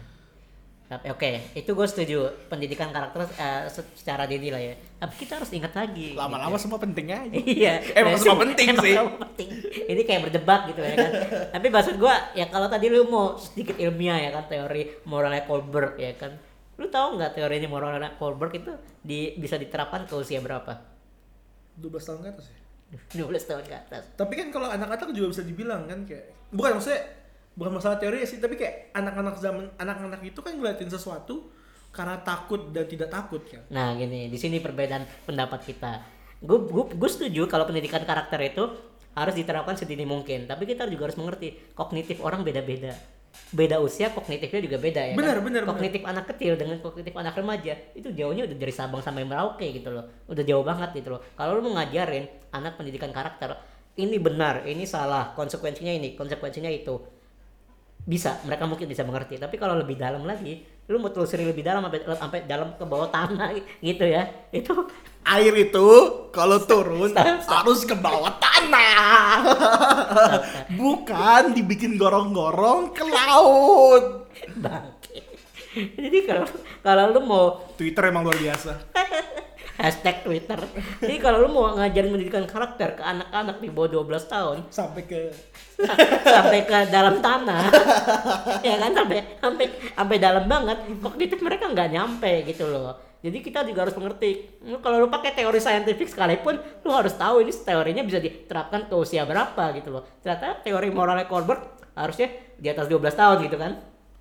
Tapi oke, itu gue setuju pendidikan karakter eh, se- secara dini lah ya. Tapi kita harus ingat lagi. Lama-lama semua penting aja. iya. Emang Nah, semua penting emang sih. semua penting. Ini kayak berdebat gitu ya kan. Tapi maksud gua ya kalau tadi lu mau sedikit ilmiah ya kan teori moralnya Kohlberg ya kan. Lu tahu nggak teorinya moralnya Kohlberg itu di, bisa diterapkan ke usia berapa? 12 tahun ke atas ya. 12 tahun ke atas. Tapi kan kalau anak-anak juga bisa dibilang kan kayak bukan maksudnya bukan masalah teori sih, tapi kayak anak-anak zaman anak-anak itu kan ngeliatin sesuatu karena takut dan tidak takut kan. Nah gini, di sini perbedaan pendapat kita. Gue gue setuju kalau pendidikan karakter itu harus diterapkan sedini mungkin. Tapi kita juga harus mengerti kognitif orang beda-beda. Beda usia kognitifnya juga beda ya. Benar, kan? benar, benar. Kognitif anak kecil dengan kognitif anak remaja itu jauhnya udah dari Sabang sampai Merauke gitu loh. Udah jauh banget gitu loh. Kalau lu mau ngajarin anak pendidikan karakter ini benar, ini salah, konsekuensinya ini, konsekuensinya itu bisa mereka mungkin bisa mengerti tapi kalau lebih dalam lagi lu mau telusuri lebih dalam sampai sampai dalam ke bawah tanah gitu ya itu Air itu kalau turun harus ke bawah tanah. Bukan dibikin gorong-gorong ke laut. bangke. Jadi kalau kalau lu mau Twitter emang luar biasa. hashtag Twitter. Jadi kalau lu mau ngajarin pendidikan karakter ke anak-anak di bawah 12 tahun. Sampai ke sampai ke dalam tanah. Ya kan sampai sampai sampai dalam banget. Kognitif mereka nggak nyampe gitu loh jadi kita juga harus mengerti. Kalau lu pakai teori saintifik sekalipun lu harus tahu ini teorinya bisa diterapkan ke usia berapa gitu loh. Ternyata teori moralnya Kohlberg harusnya di atas 12 tahun gitu kan.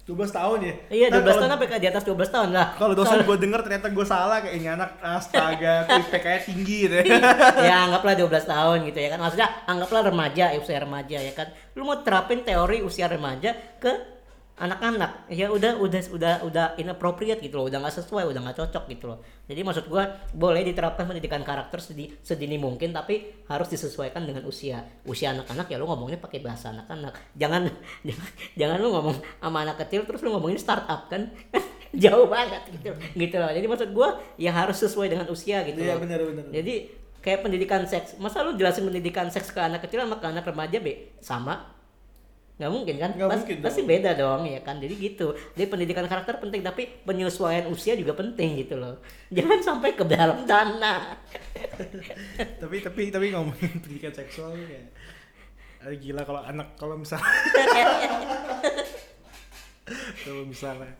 12 tahun ya. iya 12 Ntar kalau- tahun sampai ke di atas 12 tahun lah. Kalau dosen gue denger ternyata gue salah kayak ini anak astaga, IPK-nya tinggi gitu ya. ya anggaplah 12 tahun gitu ya kan. Maksudnya anggaplah remaja usia remaja ya kan. Lu mau terapin teori usia remaja ke anak-anak. Ya udah udah udah udah inappropriate gitu loh. Udah nggak sesuai udah nggak cocok gitu loh. Jadi maksud gua boleh diterapkan pendidikan karakter sedi, sedini mungkin tapi harus disesuaikan dengan usia. Usia anak-anak ya lu ngomongnya pakai bahasa anak-anak. Jangan jangan jangan lu ngomong sama anak kecil terus lu ngomongin startup kan? Jauh banget gitu gitu loh. Jadi maksud gua ya harus sesuai dengan usia gitu Iya loh. benar benar. jadi kayak pendidikan seks, masa lu jelasin pendidikan seks ke anak kecil sama ke anak remaja be? Sama? Nggak mungkin kan? Nggak Pas- mungkin Pasti dong. beda dong ya kan. Jadi gitu. Jadi pendidikan karakter penting tapi penyesuaian usia juga penting gitu loh. Jangan sampai ke dalam tanah. tapi tapi tapi ngomongin pendidikan seksual kayak ah, gila kalau anak kalau misalnya kalau misalnya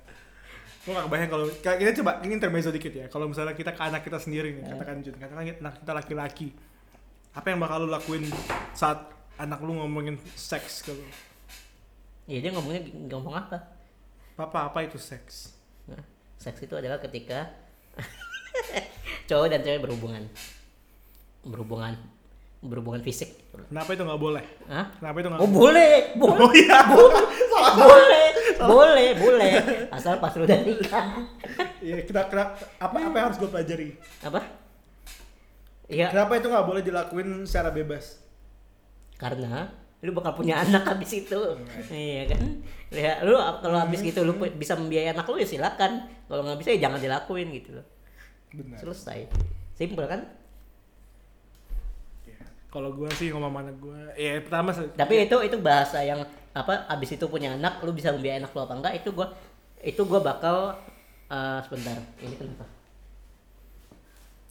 gue gak kebayang kalau kayak kita coba ini intermezzo dikit ya kalau misalnya kita ke anak kita sendiri nih katakan Jun katakan kita- anak kita laki-laki apa yang bakal lu lakuin saat anak lu ngomongin seks ke lu Ya dia ngomongnya ngomong apa? papa apa itu seks Nah, seks itu adalah ketika cowok dan cewek berhubungan. Berhubungan berhubungan fisik. kenapa itu nggak boleh Hah? kenapa itu nggak Oh boleh, boleh. oh iya boleh, boleh, boleh. Asal pas udah nikah. Iya, kita, kita apa apa yang harus gue pelajari Apa? Iya, kenapa itu nggak boleh dilakuin secara bebas karena lu bakal punya anak habis itu. Iya kan? Ya, lu kalau habis gitu lu bisa membiayai anak lu ya silakan. Kalau nggak bisa ya jangan dilakuin gitu loh. benar Selesai. Simpel kan? Iya. Kalau gue sih ngomong sama anak gue, ya pertama Tapi itu itu bahasa yang apa abis itu punya anak lu bisa membiayai anak lu apa enggak itu gua itu gua bakal eh, sebentar ini kenapa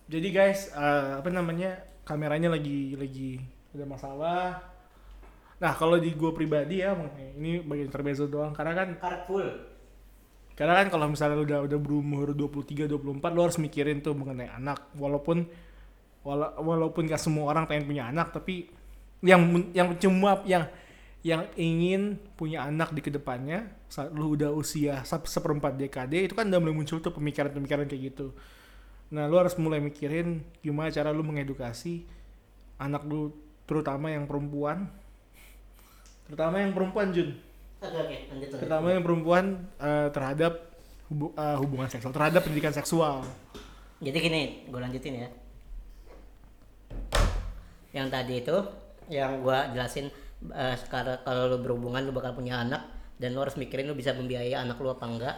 jadi guys eh, apa namanya kameranya lagi lagi ada masalah. Nah kalau di gue pribadi ya, ini bagian intermezzo doang. Karena kan karet full. Karena kan kalau misalnya lu udah udah berumur 23 24 lu harus mikirin tuh mengenai anak. Walaupun wala- walaupun gak semua orang pengen punya anak tapi yang yang cuma yang yang ingin punya anak di ke depannya saat lu udah usia sep- seperempat dekade itu kan udah mulai muncul tuh pemikiran-pemikiran kayak gitu. Nah lu harus mulai mikirin gimana cara lu mengedukasi anak lu terutama yang perempuan Terutama yang perempuan Jun. Oke oke lanjut. Terutama yang perempuan eh, terhadap hubu- eh, hubungan seksual, terhadap pendidikan seksual. Jadi gini, gue lanjutin ya. Yang tadi itu, yang gue jelasin eh, kalau kalau lu berhubungan lu bakal punya anak dan lu harus mikirin lu bisa membiayai anak lu apa enggak.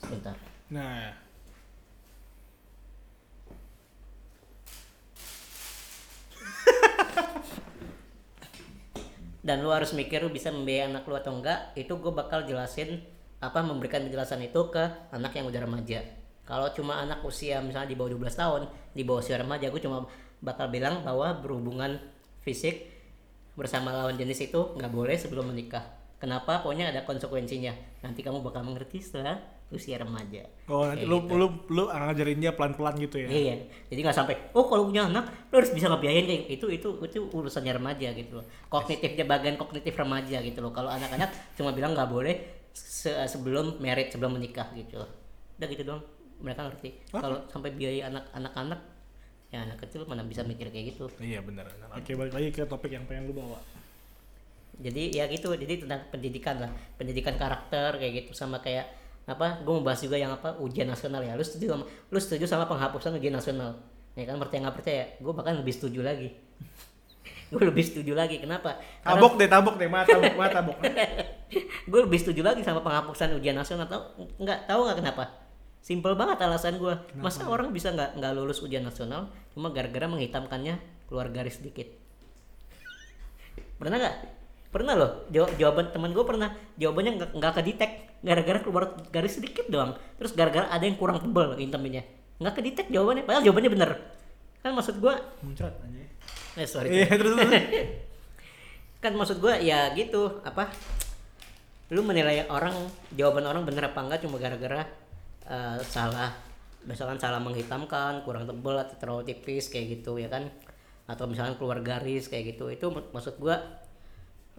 Sebentar. Nah, Dan lu harus mikir lu bisa membiayai anak lu atau enggak. Itu gue bakal jelasin apa memberikan penjelasan itu ke anak yang udah remaja. Kalau cuma anak usia misalnya di bawah 12 tahun, di bawah usia remaja, gue cuma bakal bilang bahwa berhubungan fisik bersama lawan jenis itu nggak boleh sebelum menikah. Kenapa? Pokoknya ada konsekuensinya. Nanti kamu bakal mengerti setelah usia remaja. oh nanti lu, gitu. lu lu ngajarin dia pelan-pelan gitu ya. Iya, jadi nggak sampai, oh kalau punya anak, lo harus bisa ngebiayain kayak itu itu itu urusannya remaja gitu loh. Kognitifnya bagian kognitif remaja gitu loh. Kalau anak-anak cuma bilang nggak boleh se- sebelum merit sebelum menikah gitu. loh. Udah gitu dong, mereka ngerti. Kalau sampai biaya anak anak-anak, ya anak kecil mana bisa mikir kayak gitu. Iya benar. benar. Oke balik lagi ke topik yang pengen lu bawa. Jadi ya gitu, jadi tentang pendidikan lah, pendidikan karakter kayak gitu sama kayak apa? Gue mau bahas juga yang apa ujian nasional ya. Lu setuju sama, lu setuju sama penghapusan ujian nasional? Ya kan percaya nggak percaya? Gue bahkan lebih setuju lagi. gue lebih setuju lagi. Kenapa? Karena Tabok deh, tabok deh, mata tabok, mata tabok. gue lebih setuju lagi sama penghapusan ujian nasional. Tahu nggak? Tahu nggak kenapa? Simpel banget alasan gue. Masa orang bisa nggak nggak lulus ujian nasional cuma gara-gara menghitamkannya keluar garis sedikit? Pernah nggak? Pernah loh. Jaw- jawaban teman gue pernah. Jawabannya nggak nggak kedetek gara-gara keluar garis sedikit doang. Terus gara-gara ada yang kurang tebal intemnya. Nggak kedetek jawabannya. Padahal jawabannya bener. Kan maksud gue, Muncrat aja. eh sorry. Iya, terus terus. kan maksud gue ya gitu apa lu menilai orang jawaban orang bener apa enggak cuma gara-gara eh, salah misalkan salah menghitamkan kurang tebel atau terlalu tipis kayak gitu ya kan atau misalkan keluar garis kayak gitu itu mak- maksud gue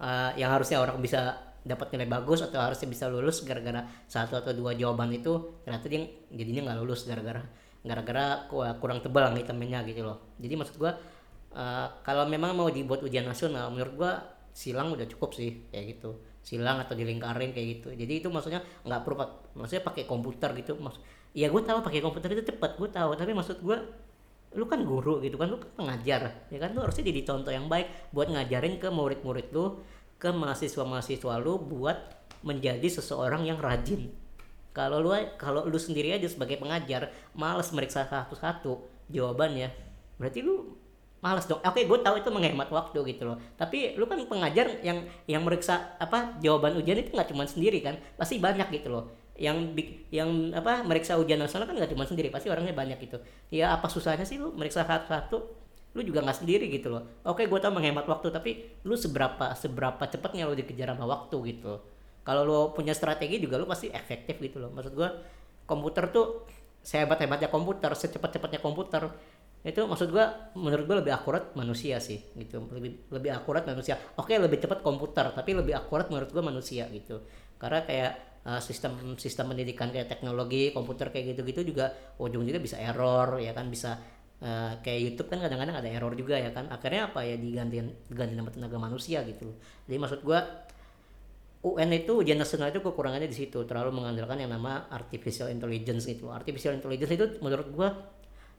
eh, yang harusnya orang bisa dapat nilai bagus atau harusnya bisa lulus gara-gara satu atau dua jawaban itu ternyata dia jadinya nggak lulus gara-gara gara-gara ku- kurang tebal hitamnya gitu loh. Jadi maksud gua eh, kalau memang mau dibuat ujian nasional menurut gua silang udah cukup sih kayak gitu. Silang atau dilingkarin kayak gitu. Jadi itu maksudnya nggak perlu maksudnya pakai komputer gitu. Maksud ya gue tahu pakai komputer itu cepet gue tahu. Tapi maksud gua lu kan guru gitu kan lu kan pengajar ya kan? Lu harusnya jadi contoh yang baik buat ngajarin ke murid-murid lu ke mahasiswa-mahasiswa lu buat menjadi seseorang yang rajin. Kalau lu kalau lu sendiri aja sebagai pengajar males meriksa satu-satu jawabannya berarti lu males dong. Oke gue tahu itu menghemat waktu gitu loh. Tapi lu kan pengajar yang yang meriksa apa jawaban ujian itu nggak cuma sendiri kan pasti banyak gitu loh yang yang apa meriksa ujian nasional kan nggak cuma sendiri pasti orangnya banyak gitu. Ya apa susahnya sih lu meriksa satu-satu? Lu juga nggak sendiri gitu loh. Oke gue tahu menghemat waktu tapi lu seberapa seberapa cepatnya lu dikejar sama waktu gitu. Kalau lu punya strategi juga lu pasti efektif gitu loh. Maksud gue komputer tuh sehebat hebatnya komputer secepat cepatnya komputer itu maksud gua menurut gua lebih akurat manusia sih gitu. Lebih lebih akurat manusia. Oke lebih cepat komputer tapi lebih akurat menurut gua manusia gitu. Karena kayak uh, sistem sistem pendidikan kayak teknologi komputer kayak gitu-gitu juga ujung-ujungnya bisa error ya kan bisa uh, kayak YouTube kan kadang-kadang ada error juga ya kan. Akhirnya apa ya diganti diganti sama tenaga manusia gitu jadi maksud gua UN itu ujian nasional itu kekurangannya di situ. Terlalu mengandalkan yang nama artificial intelligence gitu artificial intelligence itu menurut gua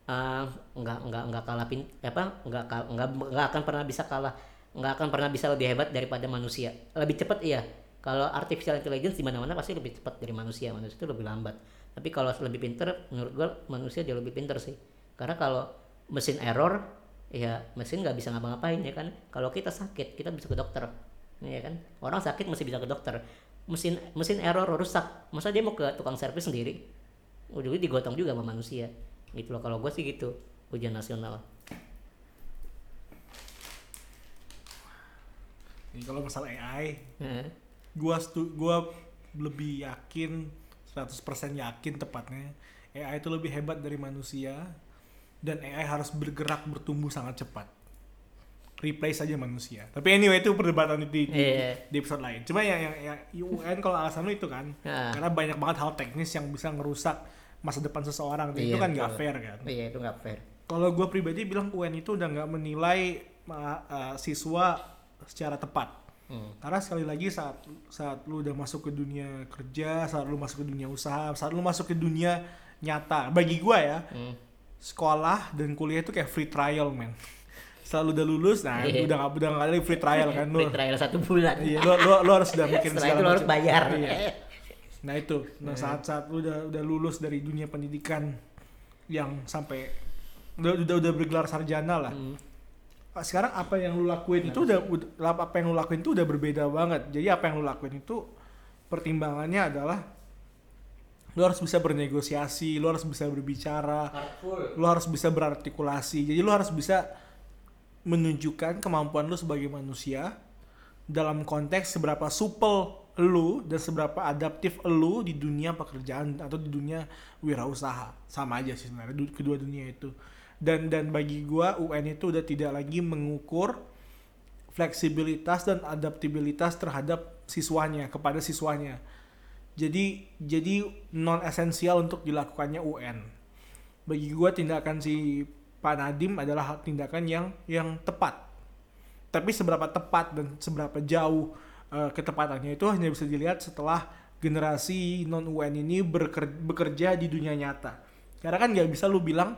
uh, nggak nggak nggak kalah pin apa nggak nggak nggak akan pernah bisa kalah nggak akan pernah bisa lebih hebat daripada manusia. Lebih cepat iya kalau artificial intelligence di mana-mana pasti lebih cepat dari manusia. Manusia itu lebih lambat. Tapi kalau lebih pinter menurut gua manusia jauh lebih pinter sih. Karena kalau mesin error ya mesin nggak bisa ngapa-ngapain ya kan? Kalau kita sakit kita bisa ke dokter. Ya kan? Orang sakit masih bisa ke dokter. Mesin mesin error rusak. Masa dia mau ke tukang servis sendiri? Ujungnya digotong juga sama manusia. Gitu loh. Kalau gue sih gitu ujian nasional. Ini kalau masalah AI. Gua stu, gua lebih yakin 100% yakin tepatnya AI itu lebih hebat dari manusia dan AI harus bergerak bertumbuh sangat cepat. Replace aja manusia. Tapi anyway itu perdebatan di, di, Iya. di episode lain. Cuma yang yang, yang UN kalau alasan lu itu kan Nah. karena banyak banget hal teknis yang bisa ngerusak masa depan seseorang. itu Iya, kan nggak fair kan. iya itu nggak fair Kalau gue pribadi bilang UN itu udah nggak menilai ma- uh, siswa secara tepat. Hmm. Karena sekali lagi saat saat lu udah masuk ke dunia kerja, saat lu masuk ke dunia usaha, saat lu masuk ke dunia nyata, bagi gua ya, Hmm. sekolah dan kuliah itu kayak free trial, men. Setelah lu udah lulus, nah Iya. udah nggak udah nggak ada free trial kan lu. Free trial satu bulan. Iya, lu, lu, lu harus udah Setelah segala itu lu harus bayar. Iya. Nah itu, nah saat saat lu udah udah lulus dari dunia pendidikan yang sampai udah udah, udah bergelar sarjana lah. Hmm. Sekarang apa yang lu lakuin itu udah, udah apa yang lu lakuin itu udah berbeda banget. Jadi apa yang lu lakuin itu pertimbangannya adalah lu harus bisa bernegosiasi, lu harus bisa berbicara, Hurtful. lu harus bisa berartikulasi. Jadi lu harus bisa menunjukkan kemampuan lu sebagai manusia dalam konteks seberapa supel lu dan seberapa adaptif lu di dunia pekerjaan atau di dunia wirausaha. Sama aja sih sebenarnya du- kedua dunia itu. Dan dan bagi gua UN itu udah tidak lagi mengukur fleksibilitas dan adaptabilitas terhadap siswanya kepada siswanya. Jadi jadi non esensial untuk dilakukannya UN. Bagi gua tindakan si Pak Nadim adalah tindakan yang yang tepat. Tapi seberapa tepat dan seberapa jauh eh, ketepatannya itu hanya bisa dilihat setelah generasi non UN ini bekerja di dunia nyata. Karena kan nggak bisa lu bilang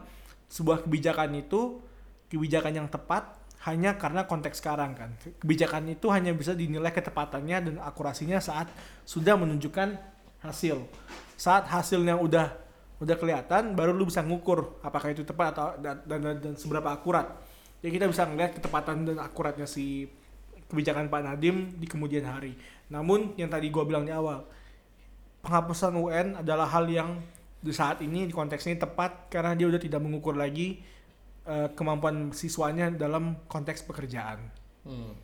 sebuah kebijakan itu kebijakan yang tepat hanya karena konteks sekarang kan. Kebijakan itu hanya bisa dinilai ketepatannya dan akurasinya saat sudah menunjukkan hasil. Saat hasilnya udah udah kelihatan baru lu bisa ngukur apakah itu tepat atau dan, dan, dan, dan seberapa akurat. Ya kita bisa ngeliat ketepatan dan akuratnya si kebijakan Pak Nadim di kemudian hari. Namun yang tadi gua bilang di awal, penghapusan UN adalah hal yang di saat ini di konteks ini tepat karena dia udah tidak mengukur lagi eh, kemampuan siswanya dalam konteks pekerjaan. Hmm.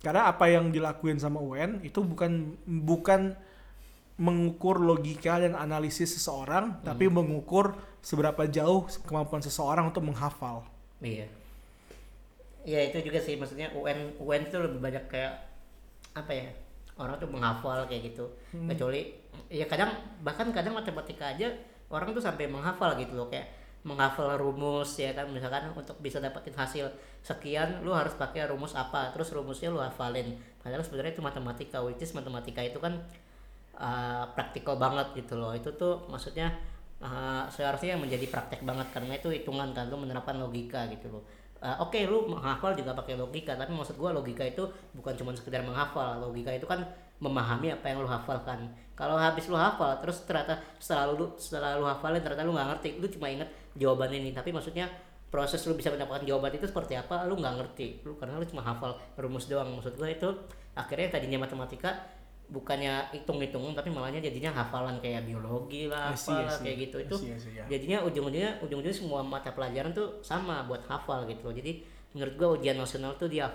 Karena apa yang dilakuin sama UN itu bukan bukan mengukur logika dan analisis seseorang, tapi mengukur seberapa jauh kemampuan seseorang untuk menghafal. Iya. Iya itu juga sih maksudnya UN UN itu lebih banyak kayak apa ya orang tuh menghafal kayak gitu kecuali ya kadang bahkan kadang matematika aja orang tuh sampai menghafal gitu loh kayak menghafal rumus ya kan misalkan untuk bisa dapetin hasil sekian lu harus pakai rumus apa terus rumusnya lu hafalin. Padahal sebenarnya itu matematika which is matematika itu kan uh, praktikal banget gitu loh. Itu tuh maksudnya uh, seharusnya menjadi praktek banget karena itu hitungan kan lu menerapkan logika gitu loh. Uh, Oke lu menghafal juga pakai logika tapi maksud gua logika itu bukan cuma sekedar menghafal. Logika itu kan memahami apa yang lu hafalkan. Kalau habis lu hafal terus ternyata setelah lu setelah lu hafalin ternyata lu nggak ngerti. Lu cuma inget jawaban ini tapi maksudnya proses lu bisa mendapatkan jawaban itu seperti apa lu nggak ngerti. Lu karena lu cuma hafal rumus doang. Maksud gua itu akhirnya tadinya matematika bukannya hitung-hitung tapi malahnya jadinya hafalan kayak biologi lah see. kayak gitu. Itu see, I see, ya. jadinya ujung-ujungnya ujung-ujungnya semua mata pelajaran tuh sama buat hafal gitu loh. Jadi menurut gua ujian nasional tuh dia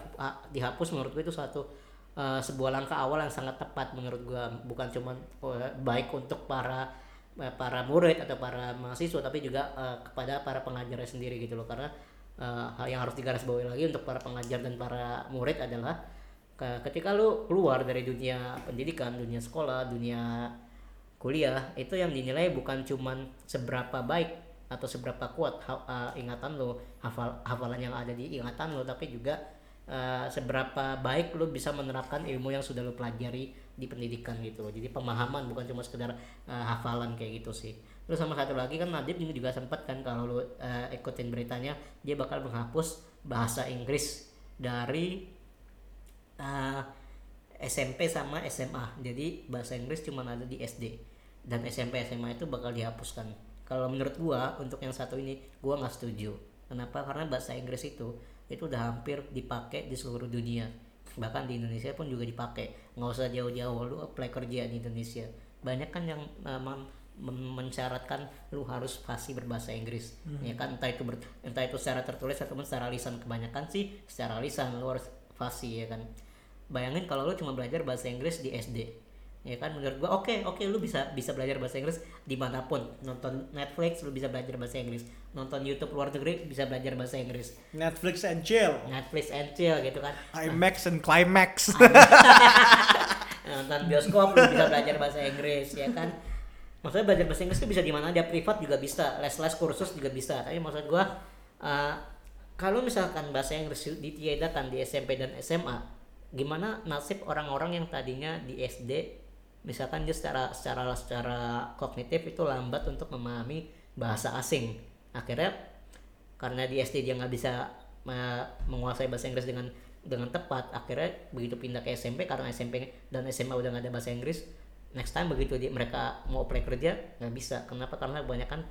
dihapus menurut gua itu suatu uh, sebuah langkah awal yang sangat tepat menurut gua. Bukan cuma uh, baik untuk para uh, para murid atau para mahasiswa tapi juga uh, kepada para pengajarnya sendiri gitu loh. Karena uh, yang harus digarisbawahi lagi untuk para pengajar dan para murid adalah ke- ketika lu keluar dari dunia pendidikan dunia sekolah dunia kuliah itu yang dinilai bukan cuman seberapa baik atau seberapa kuat ha- ingatan lo hafal hafalan yang ada di ingatan lo tapi juga uh, seberapa baik lo bisa menerapkan ilmu yang sudah lo pelajari di pendidikan gitu loh jadi pemahaman bukan cuma sekedar uh, hafalan kayak gitu sih terus sama satu lagi kan Nadib juga, juga sempat kan kalau lo uh, ikutin beritanya dia bakal menghapus bahasa Inggris dari uh, SMP sama SMA. Jadi bahasa Inggris cuma ada di SD dan SMP SMA itu bakal dihapuskan. Kalau menurut gua untuk yang satu ini gua nggak setuju. Kenapa? Karena bahasa Inggris itu itu udah hampir dipakai di seluruh dunia. Bahkan di Indonesia pun juga dipakai. Nggak usah jauh-jauh lu apply kerja di Indonesia. Banyak kan yang uh, mem- mem- mensyaratkan lu harus fasih berbahasa Inggris. Ya kan entah itu ber- entah itu secara tertulis ataupun secara lisan. Kebanyakan sih secara lisan lu harus fasih ya kan bayangin kalau lu cuma belajar bahasa Inggris di SD ya kan menurut gua oke oke lu bisa bisa belajar bahasa Inggris di mana pun. Nonton Netflix lu bisa belajar bahasa Inggris. Nonton YouTube luar negeri bisa belajar bahasa Inggris. Netflix and chill, Netflix and chill gitu kan. IMAX and climax. nonton bioskop lu bisa belajar bahasa Inggris ya kan. Maksudnya belajar bahasa Inggris itu bisa di mana aja privat juga bisa les-les kursus juga bisa. Tapi maksud gua uh, kalau misalkan bahasa Inggris ditiadakan di SMP dan SMA gimana nasib orang-orang yang tadinya di SD misalkan dia secara secara secara kognitif itu lambat untuk memahami bahasa asing. Akhirnya karena di SD dia nggak bisa me- menguasai bahasa Inggris dengan dengan tepat akhirnya begitu pindah ke SMP karena SMP dan SMA udah nggak ada bahasa Inggris next time begitu dia, mereka mau apply kerja nggak bisa. Kenapa? Karena kebanyakan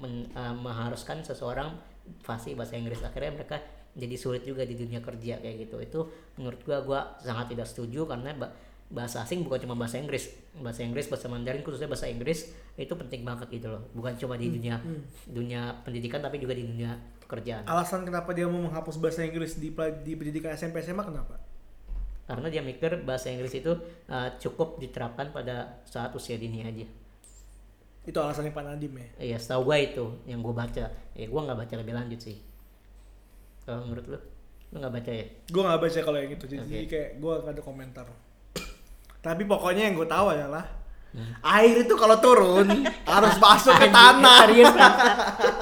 men- eh, mengharuskan seseorang fasih bahasa Inggris. Akhirnya mereka jadi sulit juga di dunia kerja kayak gitu. Itu menurut gua gua sangat tidak setuju karena bahasa asing bukan cuma bahasa Inggris. Bahasa Inggris bahasa Mandarin khususnya bahasa Inggris itu penting banget gitu loh. Bukan cuma di dunia dunia pendidikan tapi juga di dunia pekerjaan. Alasan kenapa dia mau menghapus bahasa Inggris di di pendidikan SMP SMA kenapa? karena dia mikir bahasa Inggris itu uh, cukup diterapkan pada saat usia dini aja. Itu alasannya Pak Nadim ya. iya setahu gua itu yang gua baca. Ya gua nggak baca lebih lanjut sih. Kalau menurut lu? Lu nggak baca ya? Gue nggak baca kalau yang itu, jadi Oke. kayak gue gak ada komentar. Tapi pokoknya yang gue tahu adalah air itu kalau turun harus masuk ke tanah, serius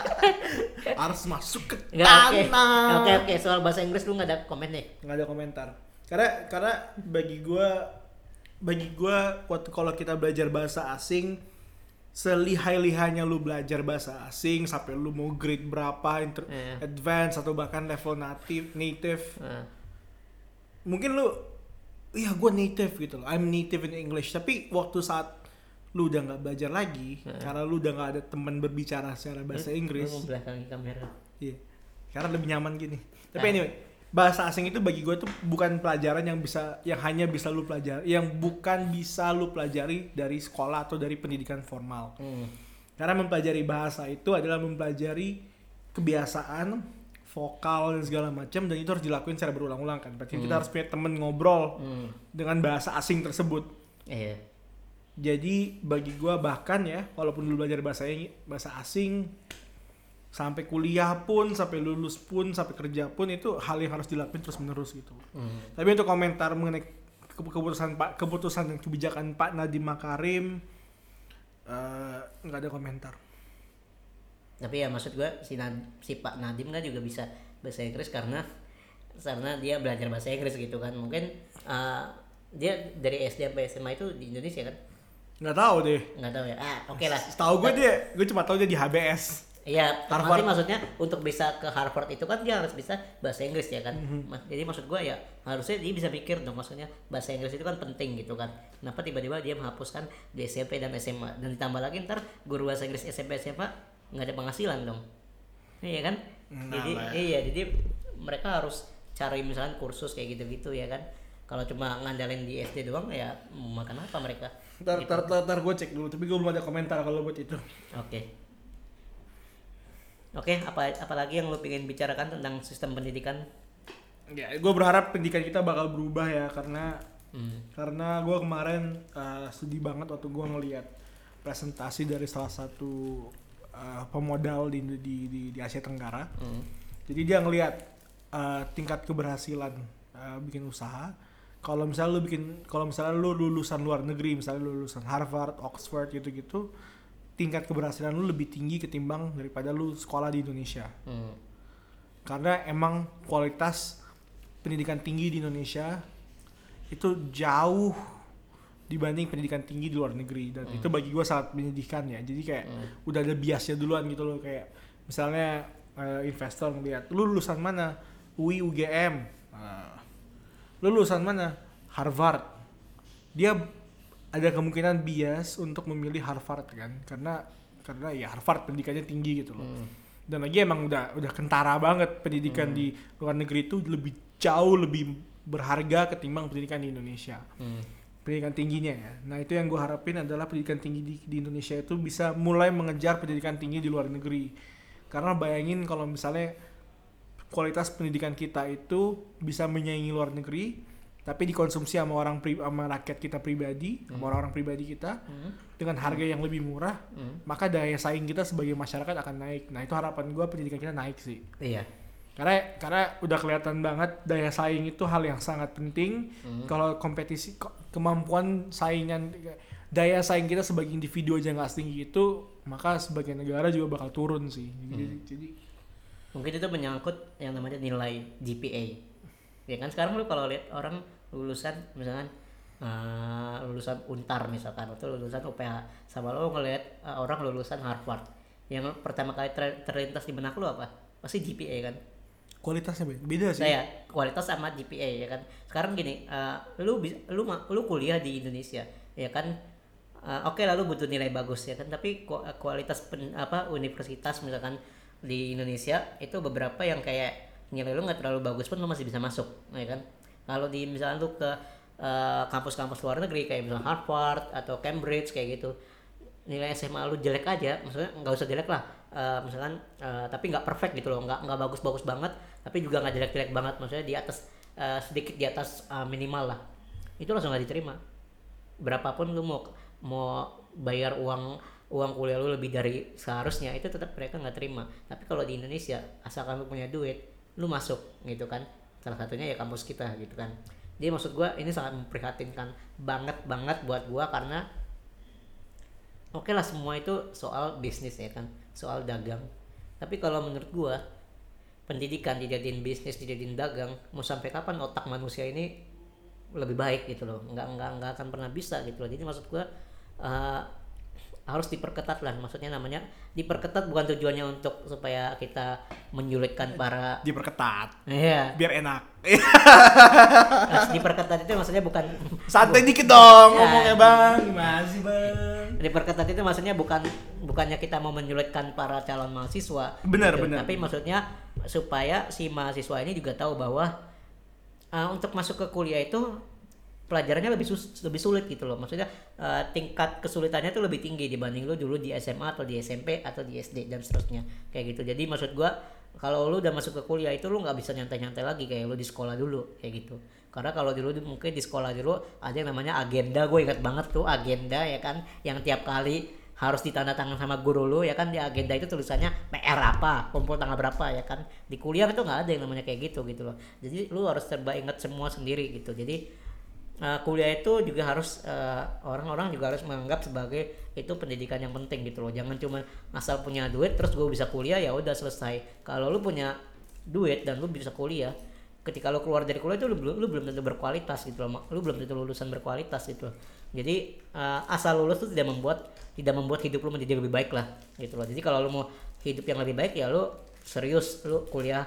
harus masuk ke Nggak, oke. tanah. oke oke soal bahasa Inggris lu nggak ada komen nih. Nggak ada komentar. Karena karena bagi gua bagi gua waktu kalau kita belajar bahasa asing selihai-lihainya lu belajar bahasa asing sampai lu mau grade berapa inter Iya. advance atau bahkan level native native Nah, mungkin lu iya gua native gitu loh I'm native in English tapi waktu saat lu udah nggak belajar lagi karena lu udah nggak ada teman berbicara secara bahasa lu Inggris mau belakangi kamera Iya. Karena lebih nyaman gini. Tapi Nah. anyway, bahasa asing itu bagi gue tuh bukan pelajaran yang bisa yang hanya bisa lu pelajari, yang bukan bisa lu pelajari dari sekolah atau dari pendidikan formal. hmm. Karena mempelajari bahasa itu adalah mempelajari kebiasaan vokal dan segala macam dan itu harus dilakuin secara berulang-ulang kan. Berarti kita harus punya temen ngobrol Hmm. dengan bahasa asing tersebut. iya Jadi bagi gua bahkan ya, walaupun dulu belajar bahasa bahasa asing sampai kuliah pun, sampai lulus pun, sampai kerja pun itu hal yang harus dilakuin terus menerus gitu. Hmm. Tapi untuk komentar mengenai ke- keputusan Pak keputusan dan kebijakan Pak Nadiem Makarim eh, nggak ada komentar. Tapi ya maksud gua si Nad- si Pak Nadim kan juga bisa bahasa Inggris karena karena dia belajar bahasa Inggris gitu kan mungkin uh, dia dari SD sampai SMA itu di Indonesia kan Nggak tahu deh. nggak tahu ya ah oke lah Tahu gue dia, gue cuma tahu dia di HBS. Iya, Harvard. Maksudnya untuk bisa ke Harvard itu kan dia harus bisa bahasa Inggris ya kan. Mhm. Mas- Jadi maksud gua ya harusnya dia bisa mikir dong maksudnya bahasa Inggris itu kan penting gitu kan. Kenapa tiba-tiba dia menghapuskan di SMP dan SMA dan ditambah lagi ntar guru bahasa Inggris SMP SMA nggak ada penghasilan dong. Iya kan? Nah, jadi lah. iya jadi mereka harus cari misalnya kursus kayak gitu-gitu ya kan. Kalau cuma ngandalin di SD doang ya makan apa mereka? Ntar, ntar, ntar, ntar gue cek dulu, tapi gue belum ada komentar kalau buat itu. Oke. Oke, apa apalagi yang lu pengen bicarakan tentang sistem pendidikan? Ya, gue berharap pendidikan kita bakal berubah ya karena Hmm. karena gue kemarin uh, sedih banget waktu gue ngelihat presentasi dari salah satu uh, pemodal di, di di di Asia Tenggara. Hmm. Jadi dia ngelihat uh, tingkat keberhasilan uh, bikin usaha. Kalau misalnya lu bikin, kalau misalnya lu lulusan luar negeri, misalnya lu lulusan Harvard, Oxford gitu-gitu, tingkat keberhasilan lu lebih tinggi ketimbang daripada lu sekolah di Indonesia. Hmm. Karena emang kualitas pendidikan tinggi di Indonesia itu jauh dibanding pendidikan tinggi di luar negeri. Dan itu bagi gue sangat menyedihkan ya. Jadi kayak udah ada biasnya duluan gitu loh. Kayak misalnya eh, investor ngeliat lu lulusan mana? UI UGM Nah, lu lulusan mana? Harvard. Dia ada kemungkinan bias untuk memilih Harvard kan. Karena karena ya Harvard pendidikannya tinggi gitu loh. Hmm. dan lagi emang udah udah kentara banget pendidikan di luar negeri itu lebih jauh lebih berharga ketimbang pendidikan di Indonesia. Hmm. Pendidikan tingginya ya nah itu yang gue harapin adalah pendidikan tinggi di, di Indonesia itu bisa mulai mengejar pendidikan tinggi di luar negeri karena bayangin kalau misalnya kualitas pendidikan kita itu bisa menyaingi luar negeri tapi dikonsumsi sama orang pri, sama rakyat kita pribadi sama orang-orang pribadi kita Hmm. dengan harga yang lebih murah Hmm. maka daya saing kita sebagai masyarakat akan naik. Nah itu harapan gue pendidikan kita naik sih. Iya. Karena karena udah kelihatan banget daya saing itu hal yang sangat penting. Hmm. Kalau kompetisi ko- kemampuan saingan daya saing kita sebagai individu aja nggak setinggi itu, maka sebagai negara juga bakal turun sih. Jadi, Hmm. jadi Mungkin itu menyangkut yang namanya nilai GPA. Ya kan sekarang lu kalau lihat orang lulusan misalkan eh, lulusan Untar misalkan atau lulusan UPH sama lo ngelihat eh, orang lulusan Harvard yang pertama kali ter- terlintas di benak lo apa pasti GPA kan Kualitasnya beda, sih. saya kualitas sama GPA ya kan? Sekarang gini eh, lu lu lu kuliah di Indonesia ya kan? Eh, oke lalu butuh nilai bagus ya kan? Tapi ku- kualitas pen- apa universitas misalkan di Indonesia itu beberapa yang kayak nilai lu nggak terlalu bagus pun lu masih bisa masuk ya kan? Kalau di misalnya lu ke eh, kampus-kampus luar negeri kayak misalnya Harvard atau Cambridge kayak gitu nilai SMA lu jelek aja maksudnya nggak usah jelek lah. Eh, misalkan eh, tapi nggak perfect gitu loh nggak nggak bagus-bagus banget tapi juga nggak jelek-jelek banget maksudnya di atas eh, sedikit di atas eh, minimal lah. Itu langsung nggak diterima. Berapapun lu mau mau bayar uang uang kuliah lu lebih dari seharusnya itu tetap mereka nggak terima. Tapi kalau di Indonesia asalkan lu punya duit lu masuk gitu kan. Salah satunya ya kampus kita gitu kan. Jadi maksud gua ini sangat memprihatinkan banget banget buat gua karena oke lah semua itu soal bisnis ya kan soal dagang. Tapi kalau menurut gua pendidikan dijadiin bisnis dijadiin dagang mau sampai kapan otak manusia ini lebih baik gitu loh. Nggak nggak nggak akan pernah bisa gitu loh. Jadi maksud gua eh, harus diperketat lah maksudnya namanya diperketat bukan tujuannya untuk supaya kita menyulitkan para Diperketat. ya Biar enak. diperketat itu maksudnya bukan Santai dikit dong Ya. ngomongnya bang. Gimana sih bang? diperketat itu maksudnya bukan bukannya kita mau menyulitkan para calon mahasiswa Benar, gitu. benar. tapi maksudnya supaya si mahasiswa ini juga tahu bahwa uh, untuk masuk ke kuliah itu pelajarannya lebih sus- lebih sulit gitu loh. Maksudnya uh, tingkat kesulitannya tuh lebih tinggi dibanding lu dulu di SMA atau di SMP atau di SD dan seterusnya. Kayak gitu. Jadi maksud gua kalau lu udah masuk ke kuliah itu lu nggak bisa nyantai-nyantai lagi kayak lu di sekolah dulu kayak gitu. Karena kalau dulu mungkin di sekolah dulu ada yang namanya agenda gue ingat banget tuh agenda ya kan yang tiap kali harus ditanda tangan sama guru lu ya kan di agenda itu tulisannya PR apa kumpul tanggal berapa ya kan. Di kuliah itu nggak ada yang namanya kayak gitu gitu loh. Jadi lu harus serba ingat semua sendiri gitu. Jadi uh, kuliah itu juga harus uh, orang-orang juga harus menganggap sebagai itu pendidikan yang penting gitu loh. Jangan cuma asal punya duit terus gue bisa kuliah ya udah selesai. Kalau lu punya duit dan lu bisa kuliah ketika lu keluar dari kuliah itu lu belum lu belum tentu berkualitas gitu loh lu belum tentu lulusan berkualitas gitu loh. Jadi uh, asal lulus itu tidak membuat tidak membuat hidup lu menjadi lebih baik lah gitu loh. Jadi kalau lu mau hidup yang lebih baik ya lu serius lu kuliah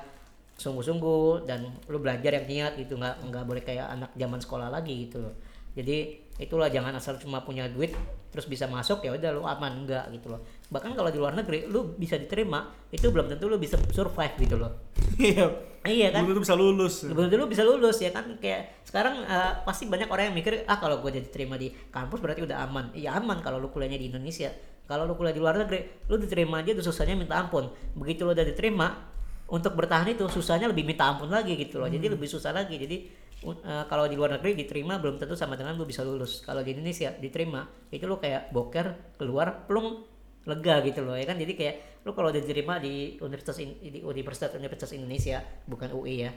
sungguh-sungguh dan lu belajar yang niat gitu nggak nggak boleh kayak anak zaman sekolah lagi gitu loh. Jadi itulah jangan asal cuma punya duit terus bisa masuk ya udah lu aman enggak gitu loh. Bahkan kalau di luar negeri lu bisa diterima itu belum tentu lu bisa survive gitu loh. Iya. iya kan? Tuh bisa lulus. belum tentu lu bisa lulus ya kan? Kayak sekarang eh, pasti banyak orang yang mikir ah kalau gue jadi terima di kampus berarti udah aman. Iya aman kalau lu kuliahnya di Indonesia. Kalau lu kuliah di luar negeri lu diterima aja tuh susahnya minta ampun. Begitu lu udah diterima untuk bertahan itu susahnya lebih minta ampun lagi gitu loh. Jadi lebih susah lagi. Jadi u- eh, kalau di luar negeri diterima belum tentu sama dengan lu bisa lulus. Kalau di Indonesia diterima itu lu kayak boker keluar plung lega gitu loh ya kan? Jadi kayak lu kalau udah diterima di universitas in- di universitas universitas Indonesia bukan UI ya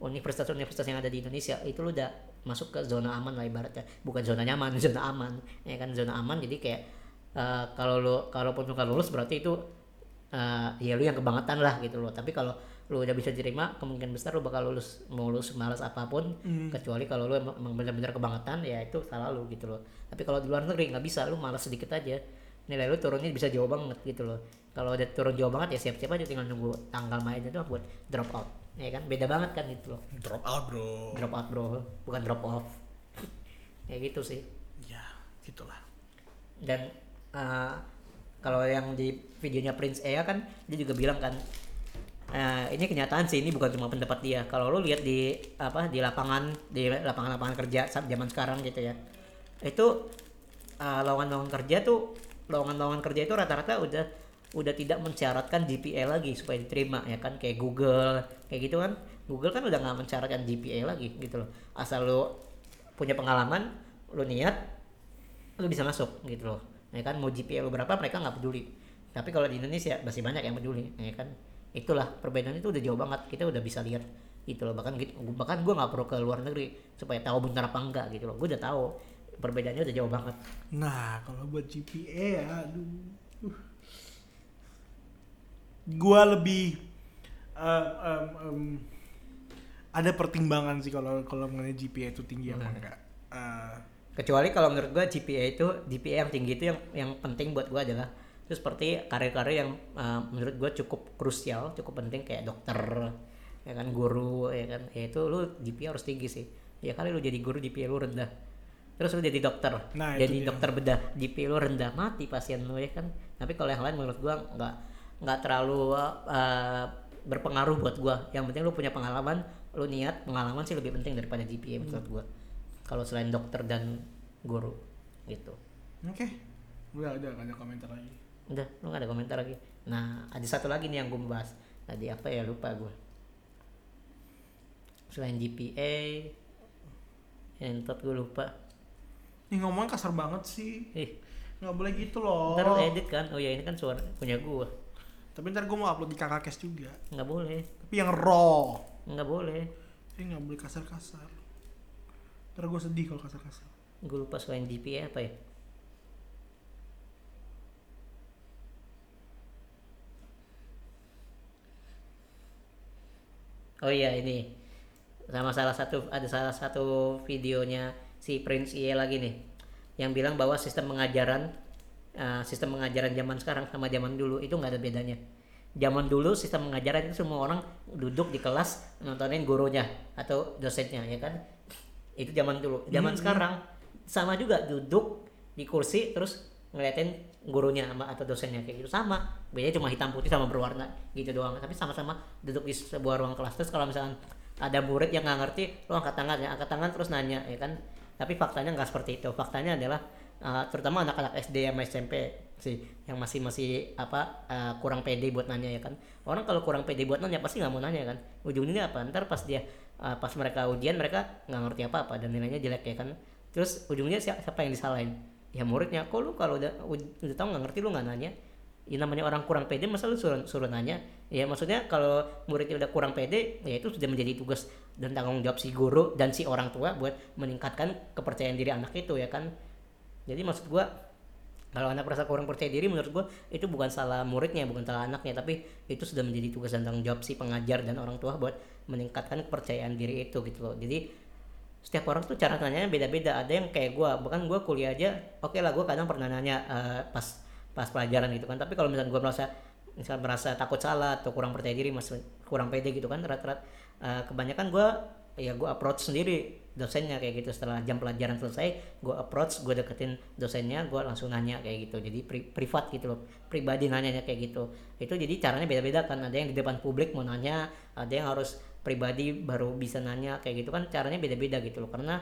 universitas-universitas yang ada di Indonesia itu lu udah masuk ke zona aman lah ibaratnya. Bukan zona nyaman zona aman ya kan? Zona aman jadi kayak eh, kalau lu kalaupun lu lulus berarti itu eh, ya lu yang kebangetan lah gitu loh. Tapi kalau lu udah bisa diterima kemungkinan besar lu bakal lulus mau lulus malas apa pun kecuali kalau lu emang, benar-benar kebangetan ya itu salah lu gitu loh. Tapi kalau di luar negeri nggak bisa lu malas sedikit aja. Nilai lu turunnya bisa jauh banget gitu loh. Kalau udah turun jauh banget ya siap-siap aja tinggal nunggu tanggal mainnya tuh buat drop out ya kan? Beda banget kan gitu loh. Drop out bro. drop out bro. Bukan drop off. Ya gitu sih. Ya, gitulah. dan eh, kalau yang di videonya Prince Ea kan dia juga bilang kan eh, ini kenyataan sih ini bukan cuma pendapat dia. Kalau lu lihat di apa di lapangan di lapangan-lapangan kerja saat zaman sekarang gitu ya itu eh, lowongan-lowongan kerja tuh lowongan-lowongan kerja itu rata-rata udah udah tidak mensyaratkan GPA lagi supaya diterima ya kan? Kayak Google kayak gitu kan. Google kan udah nggak mensyaratkan GPA lagi gitu loh. Asal lu punya pengalaman lu niat lu bisa masuk gitu loh ya kan? Mau GPA lu berapa mereka nggak peduli. Tapi kalau di Indonesia masih banyak yang peduli ya kan? Itulah perbedaan itu udah jauh banget. Kita udah bisa lihat gitu loh. Bahkan gitu bahkan gue nggak perlu ke luar negeri supaya tahu benar apa enggak gitu loh. Gue udah tahu perbedaannya udah jauh banget. Nah, kalau buat GPA ya, aduh. Uh. Gua lebih em, em, em, ada pertimbangan sih kalau kalau mengenai GPA itu tinggi apa enggak. Eh, kecuali kalau menurut gua GPA itu GPA yang tinggi itu yang yang penting buat gua adalah itu seperti karir-karir yang uh, menurut gua cukup krusial cukup penting kayak dokter ya kan guru ya kan. Ya itu lu GPA harus tinggi sih. Ya kali lu jadi guru GPA lu rendah. Terus lu jadi dokter Nah, jadi dia. dokter bedah GPA lu rendah mati pasien lu ya kan. Tapi kalau yang lain menurut gua nggak nggak terlalu uh, berpengaruh buat gua. Yang penting lu punya pengalaman lu niat pengalaman sih lebih penting daripada GPA menurut gua. Kalau selain dokter dan guru gitu Oke. Udah ada nggak ada komentar lagi. udah lu gak ada komentar lagi nah ada satu lagi nih yang gue bahas tadi apa ya lupa gue selain GPA entot gue lupa Ih ngomong kasar banget sih. ih Nggak boleh gitu loh. ntar edit kan oh ya ini kan suara punya gue Tapi ntar gue mau upload di kakak kes juga. nggak boleh Tapi yang raw. nggak boleh Eh nggak boleh kasar-kasar. Ntar gue sedih kalau kasar-kasar. Gue lupa selain GPA apa ya. Oh iya ini. Sama salah satu ada salah satu videonya si Prince IE lagi nih yang bilang bahwa sistem pengajaran uh, sistem pengajaran zaman sekarang sama zaman dulu itu nggak ada bedanya. Zaman dulu sistem pengajaran itu semua orang duduk di kelas nontonin gurunya atau dosennya ya kan? Itu zaman dulu. Zaman sekarang sama juga duduk di kursi terus ngeliatin gurunya sama atau dosennya kayak gitu. Sama. Bedanya cuma hitam putih sama berwarna gitu doang. Tapi sama-sama duduk di sebuah ruang kelas. Terus kalau misalkan ada murid yang nggak ngerti lo angkat tangan ya angkat tangan terus nanya ya kan? Tapi faktanya nggak seperti itu. Faktanya adalah uh, terutama anak-anak SD sama SMP sih yang masih masih apa uh, kurang pede buat nanya ya kan? Orang kalau kurang pede buat nanya pasti nggak mau nanya kan? Ujungnya apa? Ntar pas dia uh, pas mereka ujian mereka nggak ngerti apa apa dan nilainya jelek ya kan terus ujungnya siapa, yang disalahin? Ya muridnya. Kok lu kalau udah udah tahu nggak ngerti lu nggak nanya? Ya namanya orang kurang pede masa lu suruh, suruh nanya? Ya maksudnya kalau muridnya udah kurang pede ya itu sudah menjadi tugas dan tanggung jawab si guru dan si orang tua buat meningkatkan kepercayaan diri anak itu ya kan? Jadi maksud gua kalau anak merasa kurang percaya diri menurut gua itu bukan salah muridnya bukan salah anaknya tapi itu sudah menjadi tugas dan tanggung jawab si pengajar dan orang tua buat meningkatkan kepercayaan diri itu gitu loh. Jadi setiap orang tuh cara nanya beda-beda. Ada yang kayak gua bahkan gua kuliah aja oke lah gua kadang pernah nanya eh, pas pas pelajaran gitu kan. Tapi kalau misalnya gua merasa misalnya merasa takut salah atau kurang percaya diri masih kurang pede gitu kan rata-rata eh, kebanyakan gua ya gua approach sendiri dosennya kayak gitu. Setelah jam pelajaran selesai gua approach gua deketin dosennya gua langsung nanya kayak gitu. Jadi pri- privat gitu loh pribadi nanyanya kayak gitu. Itu jadi caranya beda-beda kan. Ada yang di depan publik mau nanya ada yang harus pribadi baru bisa nanya kayak gitu kan caranya beda-beda gitu loh. Karena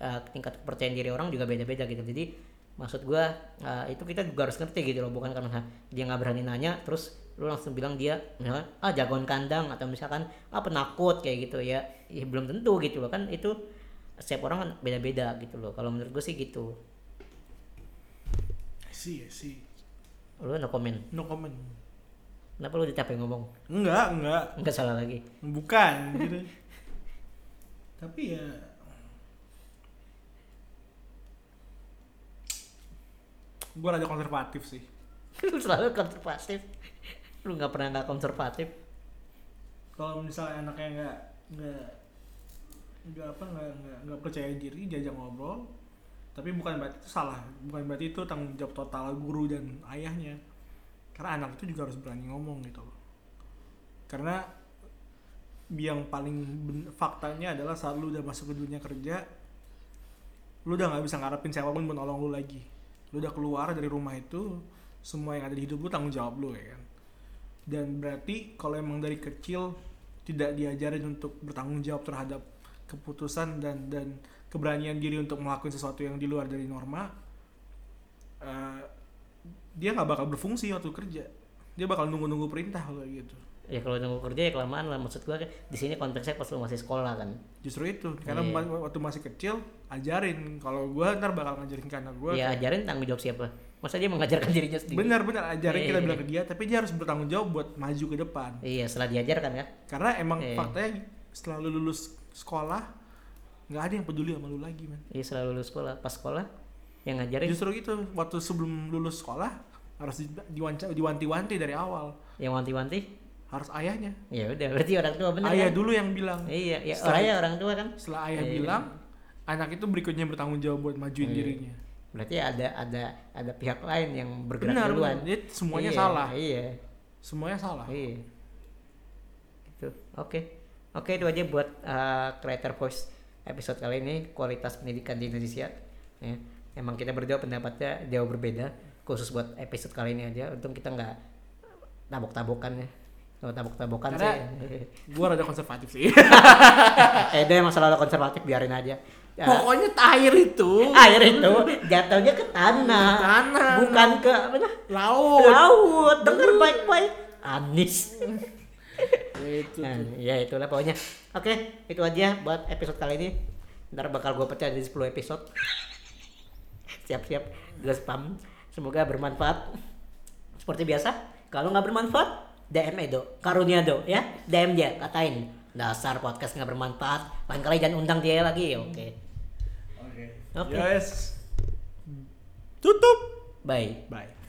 uh, tingkat kepercayaan diri orang juga beda-beda gitu. Jadi maksud gua uh, itu kita juga harus ngerti gitu loh. Bukan karena dia nggak berani nanya terus lu langsung bilang dia misalkan ah jagoan kandang atau misalkan ah penakut kayak gitu ya. Ya belum tentu gitu loh. Kan itu setiap orang kan beda-beda gitu loh. Kalau menurut gue sih gitu. I see, I see. lu no comment. No comment. Kenapa lu capek ngomong Enggak, enggak. nggak salah lagi Bukan gitu. Tapi ya gue rada konservatif sih. lu selalu konservatif lu nggak pernah nggak konservatif Kalau misalnya anaknya nggak nggak nggak apa nggak nggak percaya diri diajak ngobrol, tapi bukan berarti itu salah, bukan berarti itu tanggung jawab total guru dan ayahnya. Karena anak itu juga harus berani ngomong gitu loh. Karena yang paling ben- faktanya adalah saat lu udah masuk ke dunia kerja, lu udah nggak bisa ngarepin siapa pun buat nolong lu lagi. Lu udah keluar dari rumah itu, semua yang ada di hidup lu tanggung jawab lu ya kan. Dan berarti kalau emang dari kecil tidak diajarin untuk bertanggung jawab terhadap keputusan dan dan keberanian diri untuk melakukan sesuatu yang di luar dari norma, eh, dia nggak bakal berfungsi waktu kerja. Dia bakal nunggu-nunggu perintah kalau gitu. ya kalau nunggu kerja ya kelamaan lah maksud gua kan di sini konteksnya pas lu masih sekolah kan Justru itu, karena Iya. ma- waktu masih kecil ajarin. Kalau gua ntar bakal ngajarin ke anak gua. ya ajarin tanggung jawab siapa masa dia mengajarkan dirinya sendiri Benar-benar ajarin Iya, kita iya, bilang ke dia, tapi dia harus bertanggung jawab buat maju ke depan. iya setelah diajarkan ya Karena emang Iya. faktanya setelah lu lulus sekolah nggak ada yang peduli sama lu lagi man. iya setelah lulus sekolah pas sekolah yang ngajarin Justru itu waktu sebelum lulus sekolah harus diwanti-wanti dari awal. yang wanti-wanti harus ayahnya. ya udah berarti orang tua bener Ayah kan? dulu yang bilang. iya ya Setelah- orangnya orang tua kan Setelah ayah Iya. bilang, anak itu berikutnya bertanggung jawab buat majuin Iya. dirinya. berarti ada ada ada pihak lain yang bergerak Benar, duluan benar. Jadi semuanya Iya, salah. iya Semuanya salah. iya gitu oke oke itu aja buat uh, creator voice episode kali ini kualitas pendidikan di Indonesia ya emang kita berdua pendapatnya jauh berbeda khusus buat episode kali ini aja. Untung kita nggak tabok-tabokan ya. Kalau tabok-tabokan sih. Gua rada konservatif sih. eh dia masalah konservatif biarin aja. Ya, Pokoknya air itu. Air itu jatuhnya ke tanah, Tanah. bukan ke apa nah? laut. laut. Denger baik-baik. Anis. Itu. nah, ya itulah pokoknya. Oke itu aja buat episode kali ini. Ntar bakal gue pecah jadi 10 episode siap-siap gue spam semoga bermanfaat seperti biasa kalau nggak bermanfaat DM Edo karunia do ya DM dia katain dasar podcast nggak bermanfaat lain kali jangan undang dia lagi oke Oke. Oke. Yes. Tutup. bye Bye.